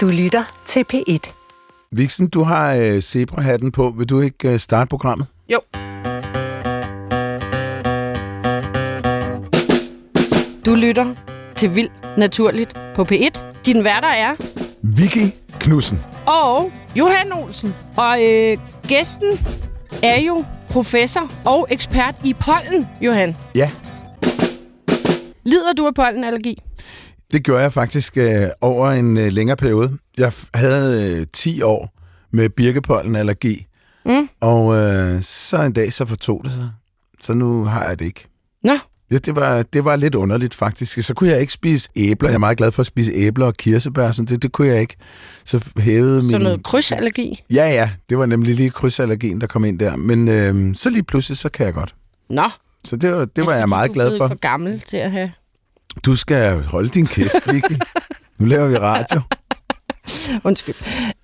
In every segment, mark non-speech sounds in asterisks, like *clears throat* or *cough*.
Du lytter til P1. Vixen, du har øh, zebrahatten på. Vil du ikke øh, starte programmet? Jo. Du lytter til Vildt Naturligt på P1. Din værter er Vicky Knudsen. og Johan Olsen. Og øh, gæsten er jo professor og ekspert i pollen, Johan. Ja, Lider du af pollenallergi? Det gjorde jeg faktisk øh, over en øh, længere periode. Jeg havde øh, 10 år med birkepollenallergi. Mm. Og øh, så en dag, så fortog det sig. Så nu har jeg det ikke. Nå, Ja, det var, det var lidt underligt faktisk. Så kunne jeg ikke spise æbler. Jeg er meget glad for at spise æbler og kirsebær. Så det, det kunne jeg ikke. Så hævede min... så noget krydsallergi? Ja, ja. Det var nemlig lige krydsallergien, der kom ind der. Men øh, så lige pludselig, så kan jeg godt. Nå, Så det var, det var jeg meget du er glad for. for gammel til at have... Du skal holde din kæft, Vicky. Nu laver vi radio. Undskyld.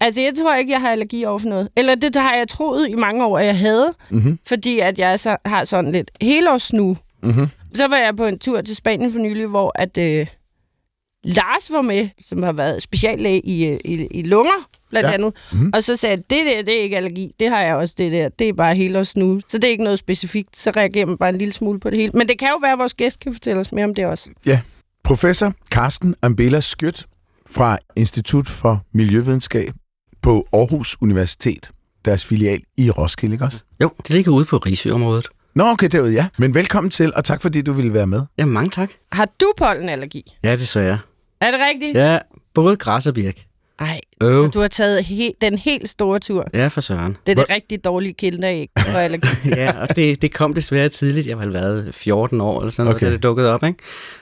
Altså, jeg tror ikke, jeg har allergi over for noget. Eller det, det har jeg troet i mange år, at jeg havde. Mhm. Fordi at jeg så, har sådan lidt helårssnu. Mhm. Så var jeg på en tur til Spanien for nylig, hvor at øh, Lars var med, som har været speciallæge i, øh, i, i lunger, blandt Ja. ja. andet. Mm. Og så sagde jeg, det der, det er ikke allergi. Det har jeg også, det der. Det er bare helårssnu. Så det er ikke noget specifikt. Så reagerer man bare en lille smule på det hele. Men det kan jo være, at vores gæst kan fortælle os mere om det også. Professor Carsten Ambela Skødt fra Institut for Miljøvidenskab på Aarhus Universitet. Deres filial i Roskilde, ikke også? Jo, det ligger ude på Risøområdet. Nå, okay, derude, ja. Men velkommen til, og tak fordi du ville være med. Ja, mange tak. Har du pollenallergi? Ja, desværre. Er det rigtigt? Ja. Ja, både græs og birk. Ej, Øv. så du har taget he- den helt store tur. Ja, for søren. Det er det rigtig dårlige kinderæg *laughs* for allergi. Ja, og det, det kom desværre tidligt. Jeg har været 14 år eller sådan noget, Okay. da det dukkede op, ikke?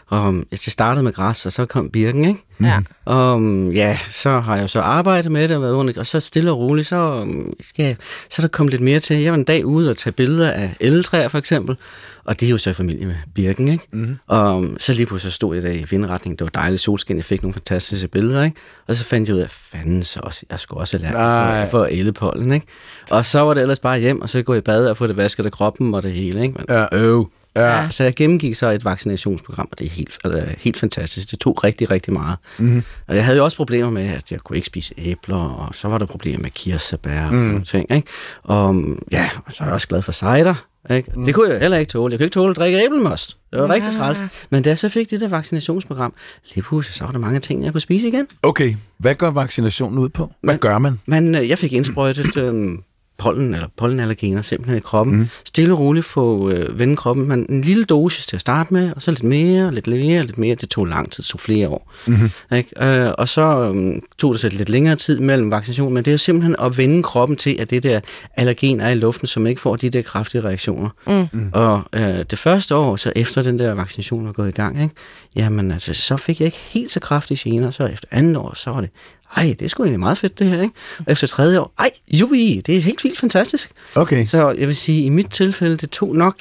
Og um, jeg startede med græs, og så kom birken, ikke? ja. Og um, ja, så har jeg så arbejdet med det, og, været under, og så stille og roligt, så, um, skal jeg, så er der kommet lidt mere til. Jeg var en dag ude og tage billeder af elletræer, for eksempel, og det er jo så i familie med birken, ikke? Mm. Og um, så lige pludselig så stod jeg der i vindretning, det var dejligt solskin, jeg fik nogle fantastiske billeder, ikke? Og så fandt jeg ud af, fanden så også, jeg skulle også have Nej. for ellepollen, ikke? Og så var det ellers bare hjem, og så gå i bad og få det vasket af kroppen og det hele, ikke? Men, Ja. øv. Ja. Så jeg gennemgik så et vaccinationsprogram, og det er helt, altså, helt fantastisk. Det tog rigtig, rigtig meget. Mhm. Og jeg havde jo også problemer med, at jeg kunne ikke spise æbler, og så var der problemer med kirsebær og sådan nogle ting. Ikke? Og ja, og så er jeg også glad for cider. Ikke? Mm. Det kunne jeg heller ikke tåle. Jeg kunne ikke tåle at drikke æblemost. Det var rigtig træls. Men da jeg så fik det der vaccinationsprogram, lige pludselig så var der mange ting, jeg kunne spise igen. Okay, hvad går vaccinationen ud på? Hvad Men- gør man? Men øh, jeg fik indsprøjtet øh, pollen eller pollenallergener simpelthen i kroppen. Mm. Stille og roligt få øh, vende kroppen. Men en lille dosis til at starte med, og så lidt mere, lidt mere, lidt mere. Det tog lang tid, det tog flere år. Mm-hmm. Ikke? Øh, og så øh, tog det så lidt længere tid mellem vaccinationen, men det er simpelthen at vende kroppen til, at det der allergen er i luften, som ikke får de der kraftige reaktioner. Mm. Og øh, det første år, så efter den der vaccination var gået i gang, ikke? Jamen altså, så fik jeg ikke helt så kraftige gener, så efter andet år, så var det, ej, det er sgu egentlig meget fedt det her, ikke? Og efter tredje år, ej, jubi, det er helt vildt fantastisk. Okay, Så jeg vil sige, i mit tilfælde, det tog nok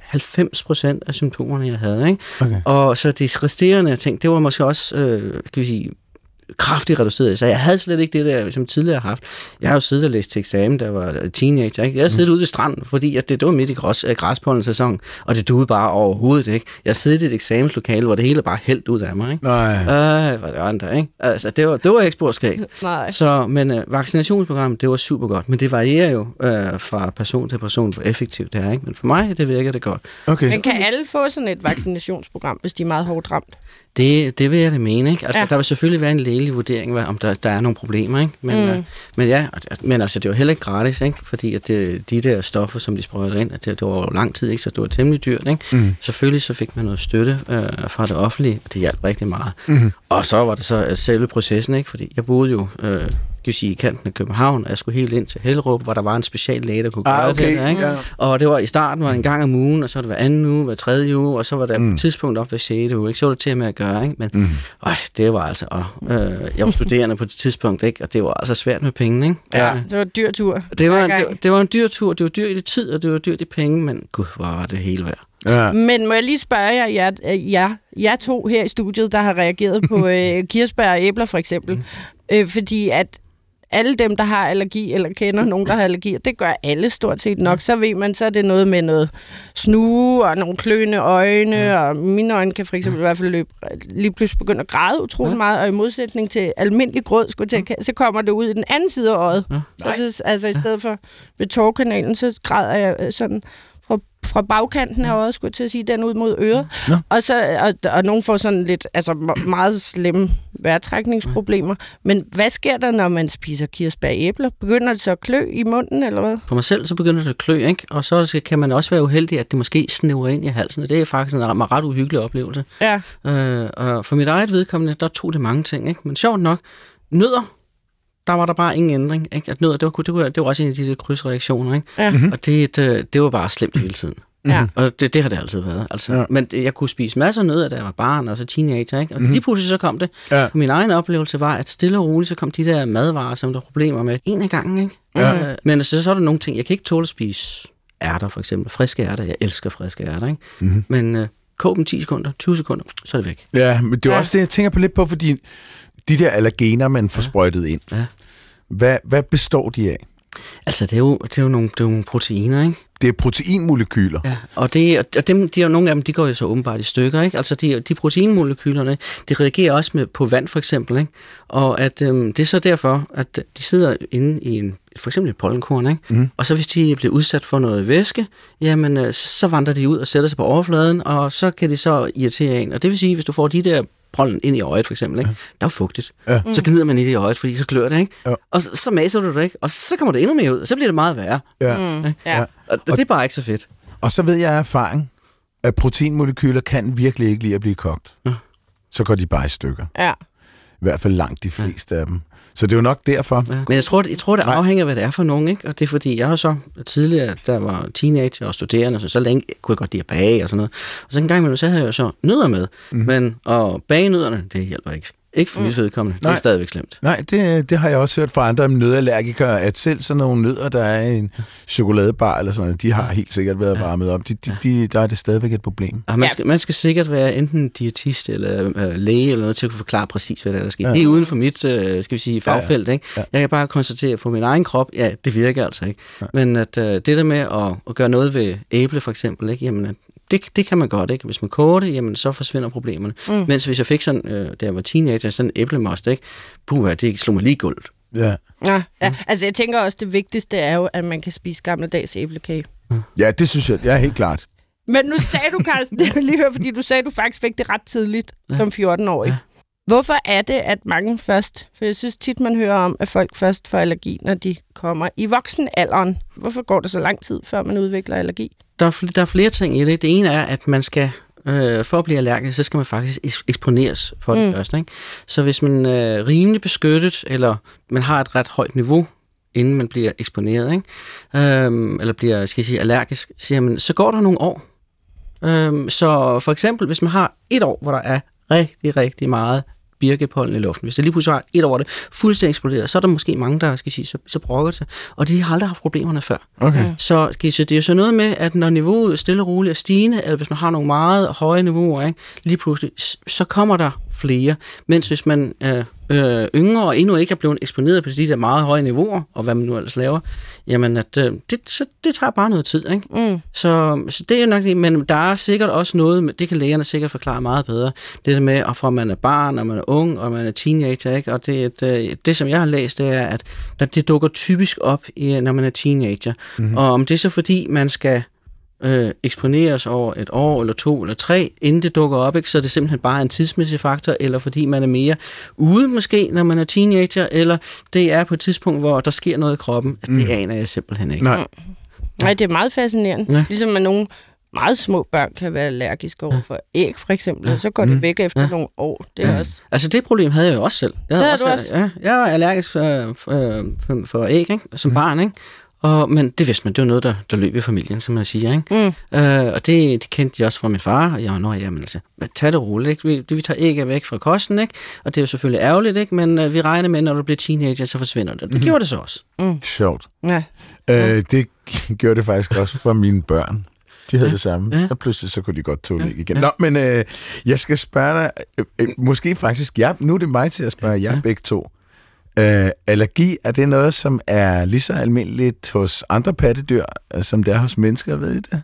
90 procent af symptomerne, jeg havde, ikke? Okay. Og så de resterende ting, det var måske også, øh, kan vi sige, kraftigt reduceret. Så jeg havde slet ikke det der, som tidligere har haft. Jeg har jo siddet og læst til eksamen, jeg var teenager. Ikke? Jeg har siddet mm. ude ved stranden, fordi at det, det var midt i græs, øh, græspollen-sæson, og det duede bare overhovedet ikke. Jeg har siddet i et eksamenslokale, hvor det hele bare hældt ud af mig. Ikke? nej. Øh, hvad var det der, ikke? Altså, det var, det var ikke sporskægt. *laughs* Nej. Så, men øh, vaccinationsprogrammet, det var super godt. Men det varierer jo øh, fra person til person, hvor effektivt det er. Ikke? Men for mig, det virker det godt. Okay, Men kan alle få sådan et vaccinationsprogram, hvis de er meget hårdt ramt? Det, det vil jeg da mene, ikke? Altså, Ja. der vil selvfølgelig være en lægelig vurdering, hvad- om der, der er nogle problemer, ikke? Men, Mm. mm. øh, men ja, men altså, det var heller ikke gratis, ikke? Fordi at det, de der stoffer, som de sprøjter ind, at det, det var jo lang tid, ikke? Så det var temmelig dyrt, ikke? Mm. Selvfølgelig så fik man noget støtte øh, fra det offentlige, og det hjalp rigtig meget. Mhm. Og så var det så selve processen, ikke? Fordi jeg boede jo... Øh, kan vi sige, i kanten af København, og jeg skulle helt ind til Hellerup, hvor der var en special læge, der kunne gøre Ah, okay, det. Der, ikke? ja. Og det var i starten var det en gang om ugen, og så var det hver anden uge, hver tredje uge, og så var der mm. på et tidspunkt op hver 6. uge. Ikke? Så var det til med at gøre, ikke? Men Mm. øh, det var altså... Øh, jeg var studerende på det tidspunkt, ikke? og det var altså svært med penge. Ikke? Ja. Det var en dyr tur. Det var, en, det, det var en dyr tur, det var dyrt i tid, og det var dyrt i penge, men gud, hvor var det hele værd. Ja. Men må jeg lige spørge jer, jer, jer, jer to her i studiet, der har reageret på *laughs* øh, kirsebær og æbler for eksempel, øh, fordi at alle dem, der har allergi, eller kender nogen, der har allergi, og det gør alle stort set nok, så ved man, så er det noget med noget snue og nogle kløende øjne, ja. og mine øjne kan for eksempel i hvert fald løbe, lige pludselig begynde at græde utrolig ja. meget, og i modsætning til almindelig gråd, skulle til, ja. så kommer det ud i den anden side af øjet. Ja. Så, altså i stedet for ved tårkanalen, så græder jeg øh, sådan fra, fra bagkanten af øjet, skulle jeg til at sige, den ud mod øret. Og, så, og, og nogen får sådan lidt, altså meget slemme vejrtrækningsproblemer. Men hvad sker der, når man spiser kirsebær æbler? Begynder det så at klø i munden, eller hvad? For mig selv, så begynder det at klø, ikke? Og så kan man også være uheldig, at det måske snæver ind i halsen. Det er faktisk en ret uhyggelig oplevelse. Ja. Øh, og for mit eget vedkommende, der tog det mange ting, ikke? Men sjovt nok, nødder der var der bare ingen ændring. Ikke? At noget, det, var, det, var, det var også en af de der krydsreaktioner. Ikke? Ja. Mm-hmm. Og det, det, det var bare slemt hele tiden. Ja. Og det, det har det altid været. Altså. Ja. Men jeg kunne spise masser af nødder, da jeg var barn og så teenager. Ikke? Og mm-hmm. lige pludselig så kom det. Ja. Min egen oplevelse var, at stille og roligt, så kom de der madvarer, som der er problemer med, en af gangen. Ikke? Ja. Øh, men altså, så er der nogle ting, jeg kan ikke tåle at spise ærter, for eksempel. Friske ærter. Jeg elsker friske ærter. Ikke? Mm-hmm. Men øh, kog dem 10 sekunder, 20 sekunder, så er det væk. Ja, men det er Ja. også det, jeg tænker på lidt på, fordi de der allergener, man får sprøjtet ind, Ja. hvad, hvad består de af? Altså, det er jo, det er jo, nogle, det er jo nogle proteiner, ikke? Det er proteinmolekyler. Ja, og, det, og dem, de, er jo- nogle af dem, de går jo så åbenbart i stykker, ikke? Altså, de, de proteinmolekylerne, de reagerer også med, på vand, for eksempel, ikke? Og at, øhm, det er så derfor, at de sidder inde i en, for eksempel et pollenkorn, ikke? Mhm. Og så hvis de bliver udsat for noget væske, jamen, øh, så vandrer de ud og sætter sig på overfladen, og så kan de så irritere en. Og det vil sige, hvis du får de der pollen ind i øjet, for eksempel, ikke? der er jo fugtigt. Ja. Så gnider man i det i øjet, fordi så klør det, ikke? Ja. Og så, så maser du det, ikke? Og så kommer det endnu mere ud, og så bliver det meget værre. Ja. Mm. Ja. Og det, det er bare ikke så fedt. Og så ved jeg af erfaring, at proteinmolekyler kan virkelig ikke lide at blive kogt. Ja. Så går de bare i stykker. Ja. I hvert fald langt de fleste af dem. Så det er jo nok derfor. Ja. Men jeg tror, jeg tror, det afhænger af, hvad det er for nogen, ikke? Og det er fordi, jeg har så tidligere, der var teenager og studerende, så, så længe kunne jeg godt lide at bage og sådan noget. Og så en gang imellem, så havde jeg jo så nødder med. Mm. Men at bage nødderne, det hjælper ikke. Ikke for mm. mit vedkommende. Det er Nej. stadigvæk slemt. Nej, det, det har jeg også hørt fra andre nødallergikere, at selv sådan nogle nødder, der er i en chokoladebar eller sådan noget, de har helt sikkert været varmet op. De, de, de, der er det stadigvæk et problem. Og man, Ja. skal, man skal sikkert være enten diætist eller øh, læge eller noget til at kunne forklare præcis, hvad der er, der sker. Ja. Ja. Det er uden for mit, øh, skal vi sige, Ja, ja. fagfelt. Ikke? Ja. Jeg kan bare konstatere for min egen krop, ja, det virker altså ikke. Men at øh, det der med at, at gøre noget ved æble for eksempel, ikke? Jamen, at det, det kan man godt, ikke? Hvis man koger det, jamen, så forsvinder problemerne. Mm. Mens hvis jeg fik sådan, øh, da jeg var teenager, sådan en æblemost, ikke? Puh, det slog mig lige gulvet. Ja, Ja, ja. Altså, jeg tænker også, det vigtigste er jo, at man kan spise gammeldags æblekage. ja det synes jeg, jeg er helt klart. Men nu sagde du, Carsten, *laughs* det vil jeg lige høre, fordi du sagde, at du faktisk fik det ret tidligt, ja. som 14-årig. Ja. Hvorfor er det, at mange først, for jeg synes tit, man hører om, at folk først får allergi, når de kommer i voksenalderen. Hvorfor går det så lang tid, før man udvikler allergi? Der er, der er flere ting i det. Det ene er, at man skal, øh, for at blive allergisk, så skal man faktisk eks- eksponeres for det Mm. første. Ikke? Så hvis man er øh, rimelig beskyttet, eller man har et ret højt niveau, inden man bliver eksponeret, ikke? Øhm, eller bliver, skal jeg sige, allergisk, så, jamen, så går der nogle år. Øhm, så for eksempel, hvis man har et år, hvor der er rigtig, rigtig meget birkepollen i luften. Hvis det lige pludselig har et år, det fuldstændig eksploderet, så er der måske mange, der skal sige, så, så brokker det sig. Og de har aldrig haft problemerne før. Okay. Så, skal I- så det er jo så noget med, at når niveauet stille og roligt er stigende, eller hvis man har nogle meget høje niveauer, ikke, lige pludselig, så kommer der flere. Mens hvis man er øh, yngre og endnu ikke er blevet eksponeret på de der meget høje niveauer, og hvad man nu ellers laver, jamen at, øh, det, så, det tager bare noget tid. Ikke? Mm. Så, så det er jo nok det, men der er sikkert også noget, det kan lægerne sikkert forklare meget bedre, det der med, at fra man er barn, og man er ung, og man er teenager, ikke? og det, det, det som jeg har læst, det er, at der, det dukker typisk op, når man er teenager, mm-hmm. og om det er så fordi, man skal øh, eksponeres over et år eller to eller tre, inden det dukker op, ikke? så er det simpelthen bare en tidsmæssig faktor, eller fordi man er mere ude måske, når man er teenager, eller det er på et tidspunkt, hvor der sker noget i kroppen, at det aner jeg simpelthen ikke. Nej, Nej, det er meget fascinerende. Ja. Ja. Ligesom at nogle meget små børn kan være allergiske over for æg, for eksempel, og så går det væk efter Ja. nogle år. Det er også... Altså det problem havde jeg jo også selv. Jeg Det havde også, du også? Ja, jeg var allergisk for, for, for, for æg, ikke? som barn, ikke? Og, men det vidste man, det var noget, der, der løb i familien, som man siger. Ikke? Mm. Øh, og det, det kendte de også fra min far, og jeg var, nå, altså, men tag det roligt, ikke? Vi, vi tager ægget væk fra kosten, ikke? Og det er jo selvfølgelig ærgerligt, ikke? Men øh, vi regner med, når du bliver teenager, så forsvinder det. Det gjorde det så også. sjovt. Ja. Øh, det *laughs* gjorde det faktisk også for mine børn. De havde det samme. Ja. Så pludselig så kunne de godt tåle det igen. Nå, men øh, jeg skal spørge dig, øh, øh, måske faktisk, ja, nu er det mig til at spørge jer begge to. Øh, allergi, er det noget, som er lige så almindeligt hos andre pattedyr, øh, som det er hos mennesker, ved I det?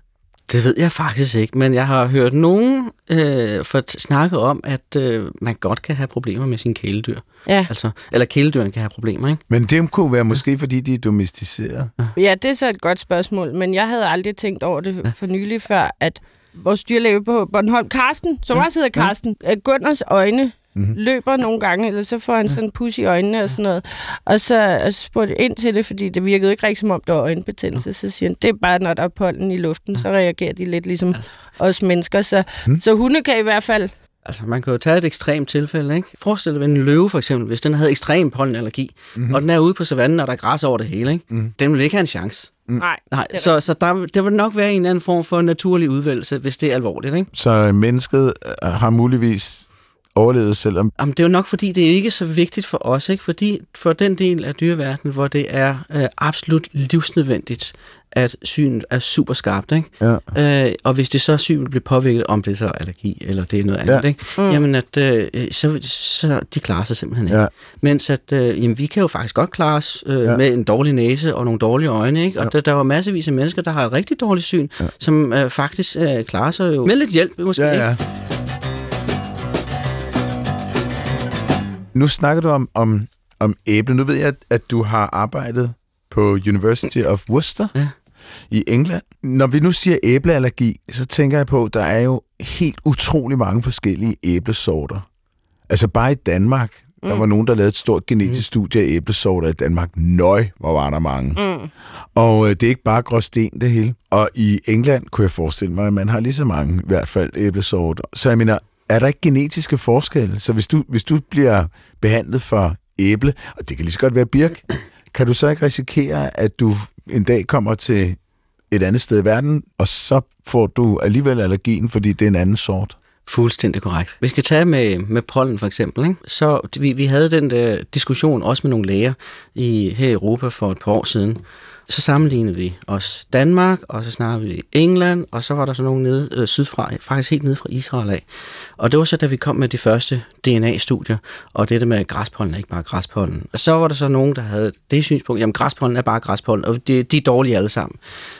Det ved jeg faktisk ikke, men jeg har hørt nogen øh, for snakke om, at øh, man godt kan have problemer med sine kæledyr. Ja. Altså, eller kæledyrene kan have problemer, ikke? Men det kunne være måske, fordi de er domesticeret. Ja, det er så et godt spørgsmål, men jeg havde aldrig tænkt over det for nylig før, at vores dyrlæge på Bornholm, Karsten, som også hedder Karsten, ja. Gunners øjne mm-hmm. løber nogle gange, eller så får han sådan en pus i øjnene og sådan noget. Og så spurgte jeg ind til det, fordi det virkede ikke rigtig som om, der var øjenbetændelse. Så siger han, det er bare, når der er pollen i luften, så reagerer de lidt ligesom os mennesker. Så, mm. så hunde kan i hvert fald Altså, man kan jo tage et ekstremt tilfælde, ikke? Forestil dig en løve, for eksempel, hvis den havde ekstrem pollenallergi, mm-hmm. og den er ude på savannen, og der er græs over det hele, ikke? Mm. Den vil ikke have en chance. Nej, Nej, det er så, så der, der vil nok være en eller anden form for naturlig udvælgelse, hvis det er alvorligt, ikke? Så mennesket øh, har muligvis overlevet, selvom... Jamen, det er jo nok, fordi det er ikke så vigtigt for os, ikke? Fordi for den del af dyreverdenen, hvor det er øh, absolut livsnødvendigt, at synet er super skarpt, ikke? Ja. Øh, og hvis det så synet bliver påvirket, om det er så er allergi, eller det er noget andet, Ja. ikke? Mm. jamen at øh, så, så de klarer sig simpelthen ikke. Ja. Mens at, øh, jamen, vi kan jo faktisk godt klare os øh, Ja. ja. med en dårlig næse og nogle dårlige øjne, ikke? Og Ja. der, der er jo masservis af mennesker, der har et rigtig dårligt syn, ja. som øh, faktisk øh, klarer sig jo med lidt hjælp, måske, Ja, ikke? Nu snakker du om, om, om æble. Nu ved jeg, at, du har arbejdet på University of Worcester Ja. i England. Når vi nu siger æbleallergi, så tænker jeg på, at der er jo helt utrolig mange forskellige æblesorter. Altså bare i Danmark, der var nogen, der lavede et stort genetisk studie af æblesorter i Danmark. Nøj, hvor var der mange. Mm. Og øh, det er ikke bare gråsten det hele. Og i England kunne jeg forestille mig, at man har lige så mange, i hvert fald æblesorter. Så jeg mener, er der ikke genetiske forskelle? Så hvis du, hvis du bliver behandlet for æble, og det kan lige så godt være birk, kan du så ikke risikere, at du en dag kommer til et andet sted i verden, og så får du alligevel allergien, fordi det er en anden sort? Fuldstændig korrekt. Vi skal tage med, med pollen for eksempel. Ikke? Så vi, vi havde den der diskussion også med nogle læger i, her i Europa for et par år siden. Så sammenlignede vi os Danmark, og så snakkede vi England, og så var der så nogen nede øh, sydfra, faktisk helt nede fra Israel af. Og det var så, da vi kom med de første DNA-studier, og det der med, at græspollen er ikke bare græspollen. Og så var der så nogen, der havde det synspunkt, jamen græspollen er bare græspollen, og de, de er dårlige alle sammen.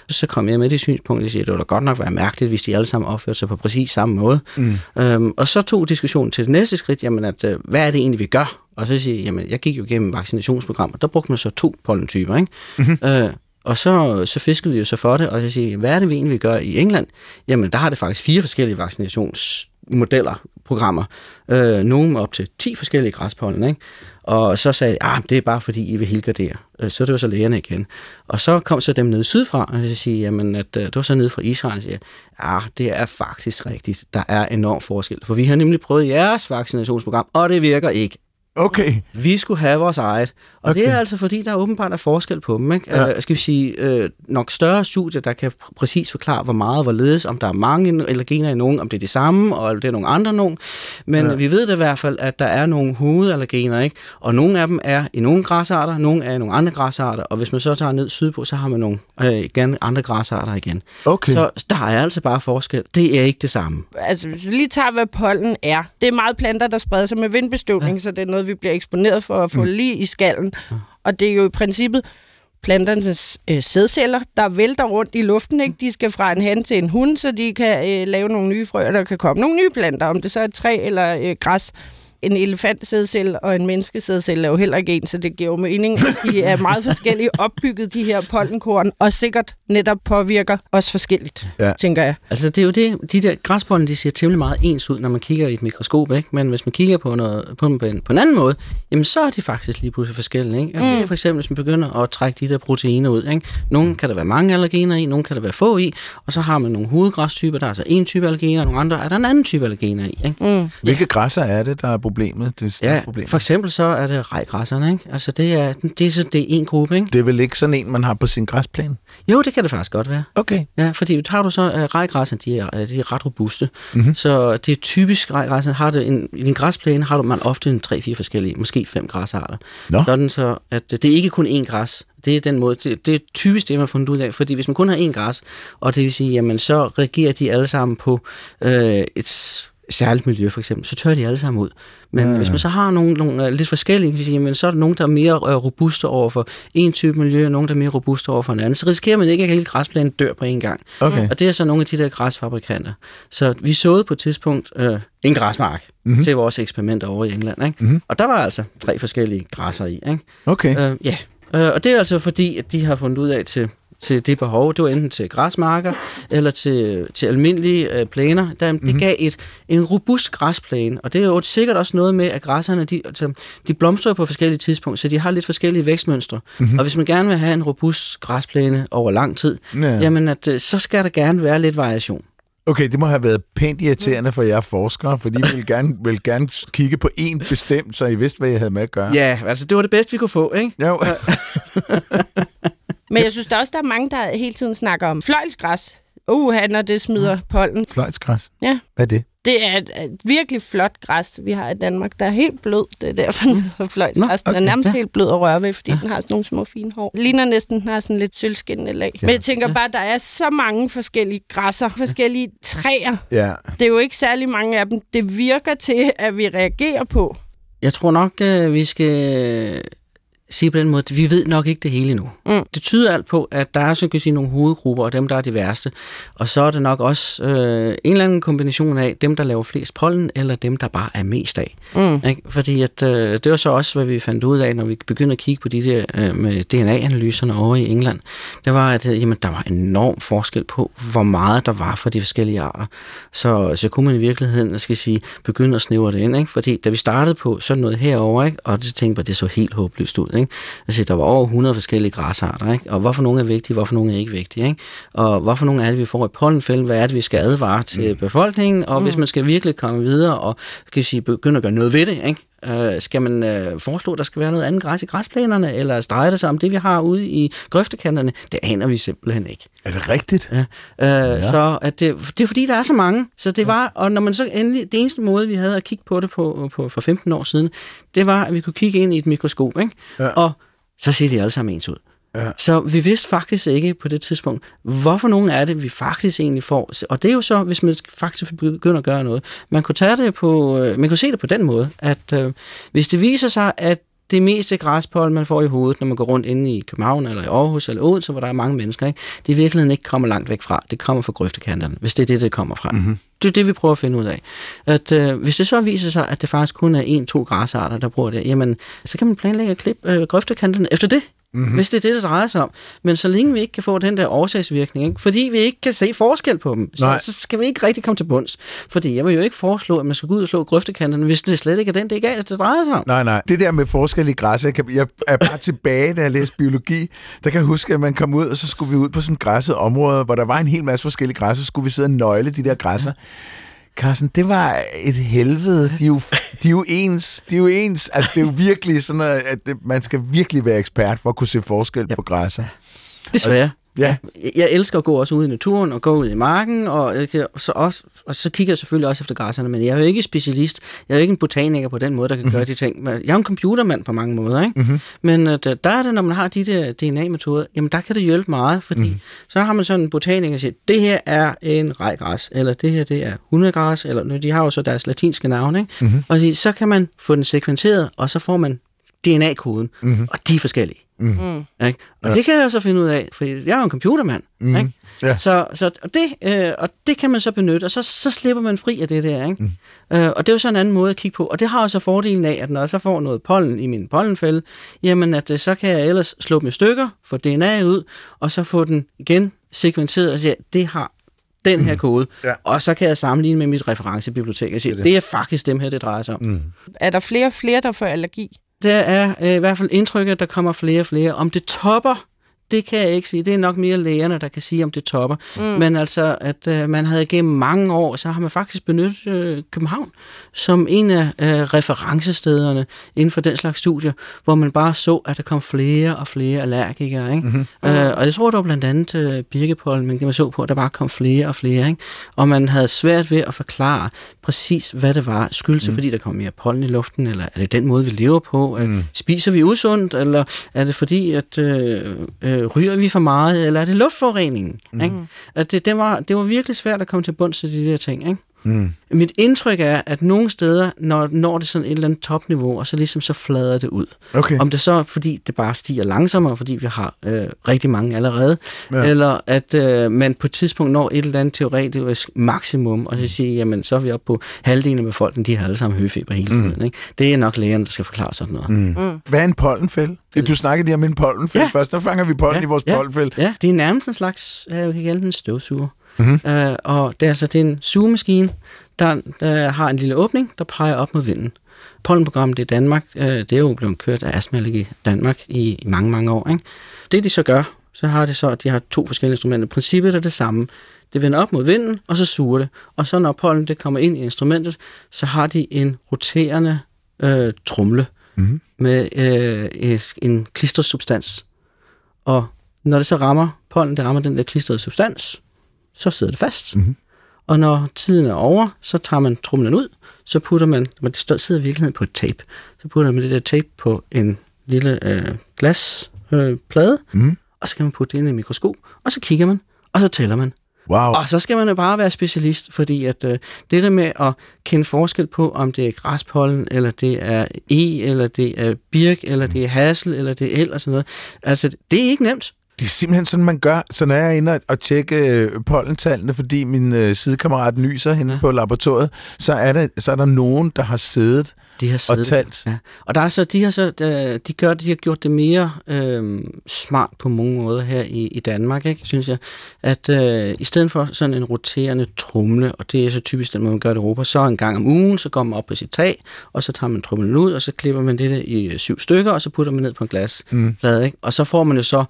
Så kom jeg med det synspunkt, og siger, det var da godt nok være mærkeligt, hvis de alle sammen opførte sig på præcis samme måde. Mm. Øhm, og så tog diskussionen til det næste skridt, jamen at, øh, hvad er det egentlig, vi gør? Og så siger jeg, jamen jeg gik jo igennem vaccinationsprogrammer, der brugte man så to pollentyper, ikke? Mm-hmm. Øh, og så, så fiskede vi jo så for det, og så siger, hvad er det vi egentlig gør i England? Jamen, der har det faktisk fire forskellige vaccinationsmodeller, programmer. Øh, nogle med op til 10 forskellige græspollen, ikke? Og så sagde jeg, ah, det er bare fordi, I vil helgardere. Øh, Så det var så lægerne igen. Og så kom så dem nede sydfra, og så siger jamen, at øh, det var så nede fra Israel, og siger, ja, det er faktisk rigtigt. Der er enorm forskel. For vi har nemlig prøvet jeres vaccinationsprogram, og det virker ikke. Okay. Vi skulle have vores eget. Og okay. det er altså fordi, der åbenbart er forskel på dem. Ikke? Ja. Ja. skal vi sige, øh, nok større studier, der kan pr- præcis forklare, hvor meget, hvorledes, om der er mange allergener i nogen, om det er det samme, og det er nogle andre nogen. Men Ja. vi ved da i hvert fald, at der er nogle hovedallergener, ikke? og nogle af dem er i nogle græsarter, nogle er i nogle andre græsarter, og hvis man så tager ned sydpå, så har man nogle øh, igen, andre græsarter igen. Okay. Så der er altså bare forskel. Det er ikke det samme. Altså, hvis vi lige tager, hvad pollen er. Det er meget planter, der spreder sig med vindbestøvning, ja. så det er noget, vi bliver eksponeret for at få mm. lige i skallen. Og det er jo i princippet planternes øh, sædceller, der vælter rundt i luften. Ikke? De skal fra en han til en hund, så de kan øh, lave nogle nye frøer, der kan komme nogle nye planter, om det så er træ eller øh, græs. En elefantsædcelle og en menneskesædcelle er jo heller ikke en, så det giver jo mening, at de er *laughs* meget forskellige opbygget, de her pollenkorn, og sikkert netop påvirker os forskelligt, Ja. tænker jeg. Altså, det er jo det, de der græspollen, de ser temmelig meget ens ud, når man kigger i et mikroskop, ikke? Men hvis man kigger på, noget, på dem på en, på en anden måde, jamen så er de faktisk lige pludselig forskellige, ikke? Mm. Det er for eksempel, hvis man begynder at trække de der proteiner ud, ikke? Nogle kan der være mange allergener i, nogle kan der være få i, og så har man nogle hovedgræstyper, der er altså en type allergener, og nogle andre er der en anden type allergener i, ikke? Mm. Hvilke græsser er det, der er problemet? Det er Ja, problem. for eksempel så er det rejgræsserne, ikke? Altså, det er, det er, så, det er en gruppe, ikke? Det er vel ikke sådan en, man har på sin græsplæne? Jo, det kan det faktisk godt være. Okay. Ja, fordi har du så uh, rejgræsser, de er, øh, de er ret robuste. Mm-hmm. Så det er typisk rejgræsser. Har du en, I din græsplæne har du man ofte en 3-4 forskellige, måske fem græsarter. Nå. Sådan så, at øh, det er ikke kun én græs. Det er den måde, det, det er typisk det, man har fundet ud af. Fordi hvis man kun har én græs, og det vil sige, jamen så reagerer de alle sammen på øh, et særligt miljø for eksempel, så tør de alle sammen ud. Men ja. hvis man så har nogle, nogle uh, lidt forskellige, sige, jamen, så er der nogen, der er mere uh, robuste over for en type miljø, og nogen, der er mere robuste over for en anden. Så risikerer man ikke, at hele græsplænen dør på en gang. Okay. Og det er så nogle af de der græsfabrikanter. Så vi såede på et tidspunkt uh, en græsmark mm-hmm. til vores eksperimenter over i England. Ikke? Mm-hmm. Og der var altså tre forskellige græsser i. Ikke? Okay. Uh, ja, uh, og det er altså fordi, at de har fundet ud af til til det behov. Det var enten til græsmarker eller til, til almindelige øh, plæner. Der, mm-hmm. Det gav et, en robust græsplæne, og det er jo sikkert også noget med, at græsserne de, altså, de blomstrer på forskellige tidspunkter, så de har lidt forskellige vækstmønstre. Mm-hmm. Og hvis man gerne vil have en robust græsplæne over lang tid, ja. jamen at, øh, så skal der gerne være lidt variation. Okay, det må have været pænt irriterende for jer forskere, fordi I ville gerne, *laughs* ville gerne kigge på en bestemt, så I vidste, hvad I havde med at gøre. Ja, altså det var det bedste, vi kunne få, ikke? Jo. *laughs* Men jeg synes der også, der er mange, der hele tiden snakker om fløjlsgræs. Uh, når det smider pollen. Fløjlsgræs? Ja. Hvad er det? Det er et, et virkelig flot græs, vi har i Danmark. Der er helt blød. Det er derfor, den hedder fløjlsgræs. Den er nærmest helt blød at røre ved, fordi ja. den har sådan nogle små fine hår. Ligner næsten, den har sådan lidt sølvskinnende lag. Ja. Men jeg tænker bare, der er så mange forskellige græsser, forskellige træer. Ja. Det er jo ikke særlig mange af dem. Det virker til, at vi reagerer på. Jeg tror nok, at vi skal sige på den måde, vi ved nok ikke det hele endnu. Mm. Det tyder alt på, at der er så kan sige, nogle hovedgrupper, og dem, der er de værste. Og så er det nok også øh, en eller anden kombination af dem, der laver flest pollen, eller dem, der bare er mest af. Mm. Ikke? Fordi at, øh, det var så også, hvad vi fandt ud af, når vi begyndte at kigge på de der øh, med DNA-analyserne over i England. Det var, at øh, jamen, der var enorm forskel på, hvor meget der var for de forskellige arter. Så, så kunne man i virkeligheden, skal sige, begynde at snævre det ind. Ikke? Fordi da vi startede på sådan noget herover, ikke? og det tænkte jeg, det så helt håbløst ud. Ikke? Altså, der var over 100 forskellige græsarter, ikke? og hvorfor nogle er vigtige, hvorfor nogle er ikke vigtige. Ikke? Og hvorfor nogle er det, vi får et pollenfælde, hvad er det, vi skal advare til mm. befolkningen, og mm. hvis man skal virkelig komme videre og kan sige, begynde at gøre noget ved det, ikke? Øh, skal man øh, foreslå, at der skal være noget andet græs i græsplænerne, eller drejer det sig om det, vi har ude i grøftekanterne? Det aner vi simpelthen ikke. Er det rigtigt? Ja. Øh, ja. Så at det, det er fordi, der er så mange. Så det var, og når man så endelig, det eneste måde, vi havde at kigge på det på, på for 15 år siden, det var, at vi kunne kigge ind i et mikroskop, ikke? Ja. og så ser de alle sammen ens ud. Ja. Så vi vidste faktisk ikke på det tidspunkt, hvorfor nogen er det, vi faktisk egentlig får. Og det er jo så, hvis man faktisk begynder at gøre noget. Man kunne, tage det på, øh, man kunne se det på den måde, at øh, hvis det viser sig, at det meste græspollen, man får i hovedet, når man går rundt inde i København eller i Aarhus eller Odense, hvor der er mange mennesker, ikke? det i virkeligheden ikke kommer langt væk fra. Det kommer fra grøftekanterne, hvis det er det, det kommer fra. Mm-hmm. Det er det, vi prøver at finde ud af. At, øh, hvis det så viser sig, at det faktisk kun er en-to græsarter, der bruger det, jamen, så kan man planlægge at klippe øh, grøftekanterne efter det mm-hmm. hvis det er det, det drejer sig om. Men så længe vi ikke kan få den der årsagsvirkning, ikke? fordi vi ikke kan se forskel på dem, så, så skal vi ikke rigtig komme til bunds. Fordi jeg vil jo ikke foreslå, at man skal gå ud og slå grøftekanterne, hvis det slet ikke er den, det er galt, det drejer sig om. Nej, nej. Det der med forskel i græs, jeg, kan, jeg er bare tilbage, da jeg læste biologi, der kan jeg huske, at man kom ud, og så skulle vi ud på sådan et græsset område, hvor der var en hel masse forskellige græsser, så skulle vi sidde og nøgle de der græsser. Carsten, det var et helvede. De er jo, de er jo ens. De er jo ens. Altså, det er jo virkelig sådan, at man skal virkelig være ekspert for at kunne se forskel ja. på græsser. Desværre. Ja. Jeg elsker at gå også ud i naturen og gå ud i marken, og, så, også, og så kigger jeg selvfølgelig også efter græsserne, men jeg er jo ikke specialist. Jeg er jo ikke en botaniker på den måde, der kan mm-hmm. gøre de ting. Jeg er en computermand på mange måder, ikke? Mm-hmm. men uh, der er det, når man har de der DNA-metoder, jamen der kan det hjælpe meget, fordi mm-hmm. så har man sådan en botaniker, der siger, det her er en rejgræs, eller det her det er hundegræs, eller de har jo så deres latinske navn, ikke? Mm-hmm. og så kan man få den sekventeret, og så får man DNA-koden, mm-hmm. og de er forskellige. Mm. Mm. Ikke? Og ja. det kan jeg så finde ud af, for jeg er jo en computermand. Mm. Ikke? Ja. Så, så og, det, øh, og det kan man så benytte, og så, så slipper man fri af det der. Ikke? Mm. Øh, og det er jo så en anden måde at kigge på. Og det har jo så fordelen af, at når jeg så får noget pollen i min pollenfælde, jamen at øh, så kan jeg ellers slå dem i stykker, få DNA ud, og så få den igen sekventeret og sige, det har den her mm. kode, ja. og så kan jeg sammenligne med mit referencebibliotek og sige, det er, det. det er faktisk dem her, det drejer sig om. Mm. Er der flere og flere, der får allergi? Der er øh, i hvert fald indtrykket, at der kommer flere og flere. Om det topper det kan jeg ikke sige. Det er nok mere lægerne, der kan sige, om det topper. Mm. Men altså, at øh, man havde gennem mange år, så har man faktisk benyttet øh, København som en af øh, referencestederne inden for den slags studier, hvor man bare så, at der kom flere og flere allergikere. Ikke? Mm-hmm. Øh, og jeg tror, det var blandt andet øh, birkepollen, man kan så på, at der bare kom flere og flere. Ikke? Og man havde svært ved at forklare præcis, hvad det var. Skyldes mm. fordi der kom mere pollen i luften, eller er det den måde, vi lever på? Mm. Spiser vi usundt, eller er det fordi, at... Øh, øh, øh, ryger vi for meget, eller er det luftforureningen? Mm. Ikke? At det, det, var, det var virkelig svært at komme til bunds til de der ting. Ikke? Mm. Mit indtryk er, at nogle steder, når, når det sådan et eller andet topniveau, og så ligesom så flader det ud. Okay. Om det så er, fordi det bare stiger langsommere, fordi vi har øh, rigtig mange allerede, Ja. ja. eller at øh, man på et tidspunkt når et eller andet teoretisk maksimum, og så siger, jamen så er vi oppe på halvdelen af befolkningen, de har alle sammen høfeber hele tiden. Ikke? Det er nok lægerne, der skal forklare sådan noget. Mm. Hvad er en pollenfælde? Du snakkede lige om en pollenfælde Ja. først. Der fanger vi pollen i vores pollenfælde. Ja, det er nærmest en slags, øh, jeg kan kalde den en støvsuger. Mhm. Mm-hmm. Øh, og det er altså det er en sugemaskine, der, der har en lille åbning, der peger op mod vinden. Pollenprogrammet i Danmark, øh, det er jo blevet kørt af Astmallergi Danmark i, mange, mange år. Ikke? Det de så gør, så har det så, at de har to forskellige instrumenter. Princippet er det samme. Det vender op mod vinden, og så suger det. Og så når pollen det kommer ind i instrumentet, så har de en roterende øh, trumle Mhm. med øh, en klistret substans. Og når det så rammer pollen, det rammer den der klistrede substans, så sidder det fast. Mhm. Og når tiden er over, så tager man trumlen ud, så putter man, men det sidder i virkeligheden på et tape, så putter man det der tape på en lille øh, glasplade, øh, plade, Mhm. og så skal man putte det ind i en mikroskop, og så kigger man, og så tæller man. Wow. Og så skal man jo bare være specialist, fordi at øh, det der med at kende forskel på, om det er græspollen, eller det er e, eller det er birk, eller det er hassel, eller det er el, og sådan noget. Altså, det er ikke nemt. Det er simpelthen sådan, man gør. Så når jeg er inde og- og tjekke øh, pollentallene, fordi min øh, sidekammerat nyser henne ja. På laboratoriet, så er, der, så er der nogen, der har siddet De har og siddet talt. Ja. Og der er så, de har så, øh, de gør, de har gjort det mere øh, smart på mange måder her i, i Danmark, ikke, synes jeg. At øh, i stedet for sådan en roterende trumle, og det er så typisk den måde, man gør det i Europa, så en gang om ugen, så går man op på sit tag, og så tager man trumlen ud, og så klipper man det i syv stykker, og så putter man ned på en glasplade, ikke? Og så får man jo så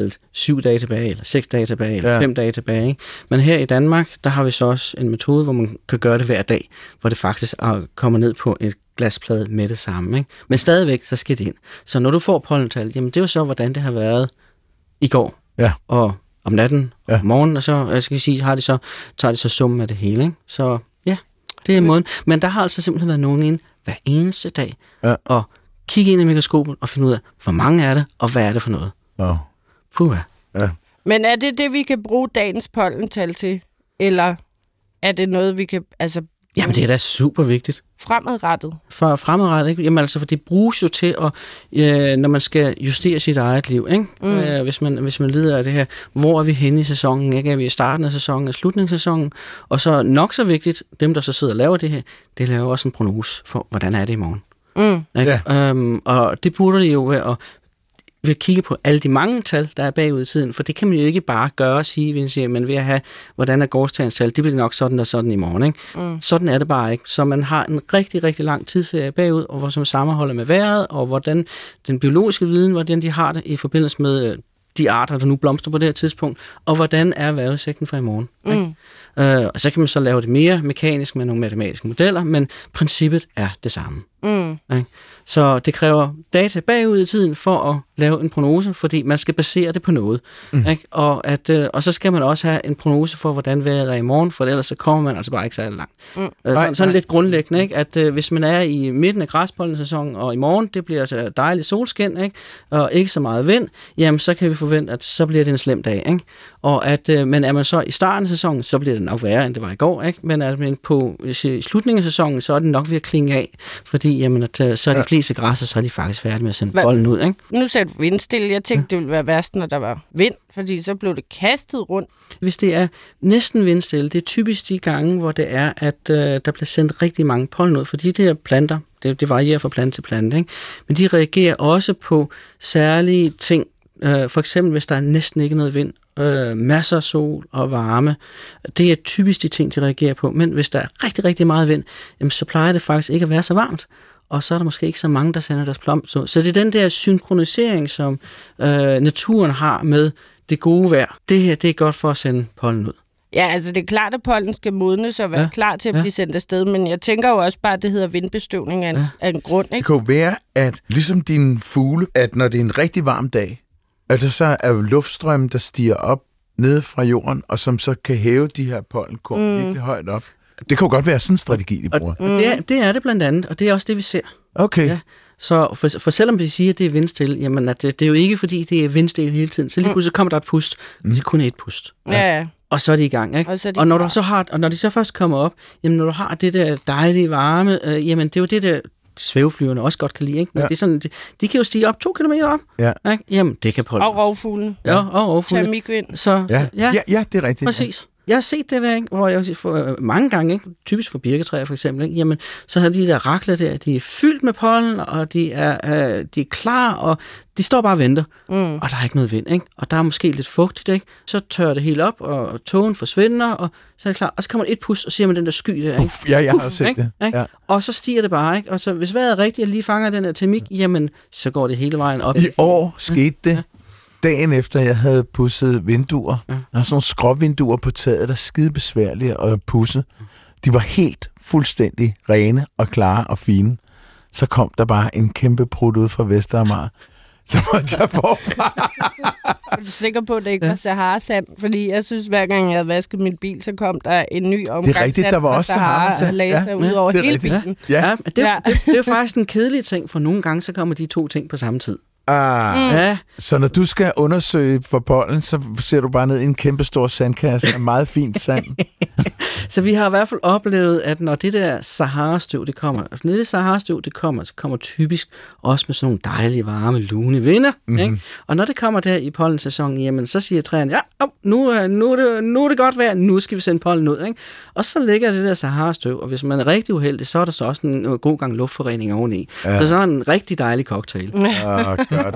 tallet syv dage tilbage, eller seks dage tilbage, eller Ja. ja. fem dage tilbage, ikke? Men her i Danmark, der har vi så også en metode, hvor man kan gøre det hver dag, hvor det faktisk er- kommer ned på et glasplade med det samme. Ikke? Men stadigvæk, så skal det ind. Så når du får pollental, jamen det er jo så, hvordan det har været i går, Ja. og om natten, og Ja. om morgenen, og så, jeg skal sige, har de så, tager de så summen af det hele. Ikke? Så ja, det er måden. Men der har altså simpelthen været nogen ind hver eneste dag, Ja. og kigge ind i mikroskopet og finde ud af, hvor mange er det, og hvad er det for noget. Nå. Puh, Ja. Men er det det, vi kan bruge dagens pollental til? Eller er det noget, vi kan... Altså, Jamen det er da super vigtigt. fremadrettet? for fremadrettet. Ikke? Jamen altså, for det bruges jo til, at, øh, når man skal justere sit eget liv. Ikke? Mm. Øh, hvis, man, hvis man lider af det her, hvor er vi henne i sæsonen? Ikke? Er vi i starten af sæsonen, og slutningen af sæsonen? Og så nok så vigtigt, dem der så sidder og laver det her, det laver også en prognose for, hvordan er det i morgen. Mm. Ikke? Ja. Øhm, og det burde det jo være at ved at kigge på alle de mange tal, der er bagud i tiden, for det kan man jo ikke bare gøre og sige, hvis man ved at have, hvordan er gårdsdagens tal, det bliver nok sådan og sådan i morgen. Ikke? Mm. Sådan er det bare ikke. Så man har en rigtig, rigtig lang tidsserie bagud, og hvor som sammenholder med vejret, og hvordan den biologiske viden, hvordan de har det i forbindelse med øh, de arter, der nu blomstrer på det her tidspunkt, og hvordan er vejrudsigten for i morgen. Mm. Ikke? Øh, og så kan man så lave det mere mekanisk med nogle matematiske modeller, men princippet er det samme. Mm. Ikke? Så det kræver data bagud i tiden for at lave en prognose, fordi man skal basere det på noget. Mm. Ikke? Og, at, øh, og så skal man også have en prognose for, hvordan vejret er i morgen, for ellers så kommer man altså bare ikke særlig langt. Mm. Øh, Nej, sådan, sådan nej. lidt grundlæggende, ikke? at øh, hvis man er i midten af græspollensæsonen, og i morgen, det bliver så dejligt solskin, ikke? og ikke så meget vind, jamen så kan vi forvente, at så bliver det en slem dag. Ikke? Og at, øh, men er man så i starten af sæsonen, så bliver det nok værre, end det var i går. Ikke? Men er man på hvis i slutningen af sæsonen, så er det nok ved at klinge af, fordi jamen, at, øh, så er de fleste græsser, så er de faktisk færdige med at sende Hvad- bolden ud. Ikke? Nu sagde du vindstille. Jeg tænkte, det ville være værst, når der var vind, fordi så blev det kastet rundt. Hvis det er næsten vindstille, det er typisk de gange, hvor det er, at øh, der bliver sendt rigtig mange pollen ud, fordi de her planter, det, det varierer fra plante til plante, ikke? men de reagerer også på særlige ting, øh, for eksempel hvis der er næsten ikke noget vind, øh, masser af sol og varme, det er typisk de ting, de reagerer på, men hvis der er rigtig, rigtig meget vind, jamen, så plejer det faktisk ikke at være så varmt, og så er der måske ikke så mange, der sender deres blomster ud. Så det er den der synkronisering, som øh, naturen har med det gode vejr. Det her, det er godt for at sende pollen ud. Ja, altså det er klart, at pollen skal modnes og være ja. Klar til at Ja. blive sendt afsted, men jeg tænker jo også bare, at det hedder vindbestøvning af en, ja. Af en grund, Det ikke? kan jo være, at ligesom dine fugle, at når det er en rigtig varm dag, at der så er luftstrømme, der stiger op nede fra jorden, og som så kan hæve de her pollenkorn mm. virkelig højt op. Det kan jo godt være sådan en strategi, de bruger. Og det, er, det er det blandt andet, og det er også det, vi ser. Okay. Ja. Så for, for selvom vi siger, at det er vindstille, jamen at det, det er jo ikke fordi, det er vindstille hele tiden. Så lige pludselig kommer der et pust, og det er kun et pust. Ja, ja. og så er de i gang. Ikke? Og så de og når, du så har, og når de så først kommer op, jamen når du har det der dejlige varme, øh, jamen det er jo det der svæveflyverne også godt kan lide. Ikke? Men Ja. ja. det er sådan, de, de kan jo stige op to kilometer op. Ja. Ikke? Jamen, det kan pollen. Og rovfuglen. Ja, og rovfugle. Termikvind. Så, Ja, ja, ja, ja det er rigtigt. Præcis. Jeg har set det der, ikke? hvor jeg for, øh, mange gange, ikke? typisk for birketræer for eksempel, ikke? Jamen, så har de der rakler der, de er fyldt med pollen, og de er, øh, de er klar, og de står bare og venter, Mm. og der er ikke noget vind, ikke? og der er måske lidt fugtigt, ikke? så tørrer det helt op, og tågen forsvinder, og så er det klar, og så kommer der et pus, og så ser man den der sky der, ikke? Puff, ja, jeg har Puff, set ikke? det. Ikke? Ja. og så stiger det bare, ikke? og så hvis vejret er rigtigt, og lige fanger den her termik, jamen, så går det hele vejen op. I år skete det, dagen efter jeg havde pudset vinduer. Ja. Der er sådan nogle skråvinduer på taget, der er skide besværlige at pusse. De var helt fuldstændig rene og klare og fine. Så kom der bare en kæmpe prut ud fra Vestermar. Så *laughs* måtte jeg forfra. *laughs* Er du sikker på, at det ikke var Sahara-sand? Fordi jeg synes, hver gang jeg havde vasket min bil, så kom der en ny omgang rigtigt, der var også Sahara, Sahara-sand. og lagde Ja, sig ja, ud over det er hele rigtigt. bilen. Ja. Ja, men det, er, Ja. det, det er faktisk en kedelig ting, for nogle gange, så kommer de to ting på samme tid. Ah. Mm. Ja, Så når du skal undersøge for pollen, så ser du bare ned i en kæmpe stor sandkasse af meget fint sand. *laughs* Så vi har i hvert fald oplevet, at når det der Sahara-støv, det kommer, altså når det Sahara-støv, det kommer, så kommer typisk også med sådan nogle dejlige, varme, lune vinder. Mm-hmm. Ikke? Og når det kommer der i pollensæsonen, jamen, så siger træerne, ja, op, nu, er- nu, er det, nu er det godt vejr, nu skal vi sende pollen ud. Ikke? Og så ligger det der Sahara-støv, og hvis man er rigtig uheldig, så er der så også en øh, god gang luftforening oveni. Ja. Så så er en rigtig dejlig cocktail. Åh, godt.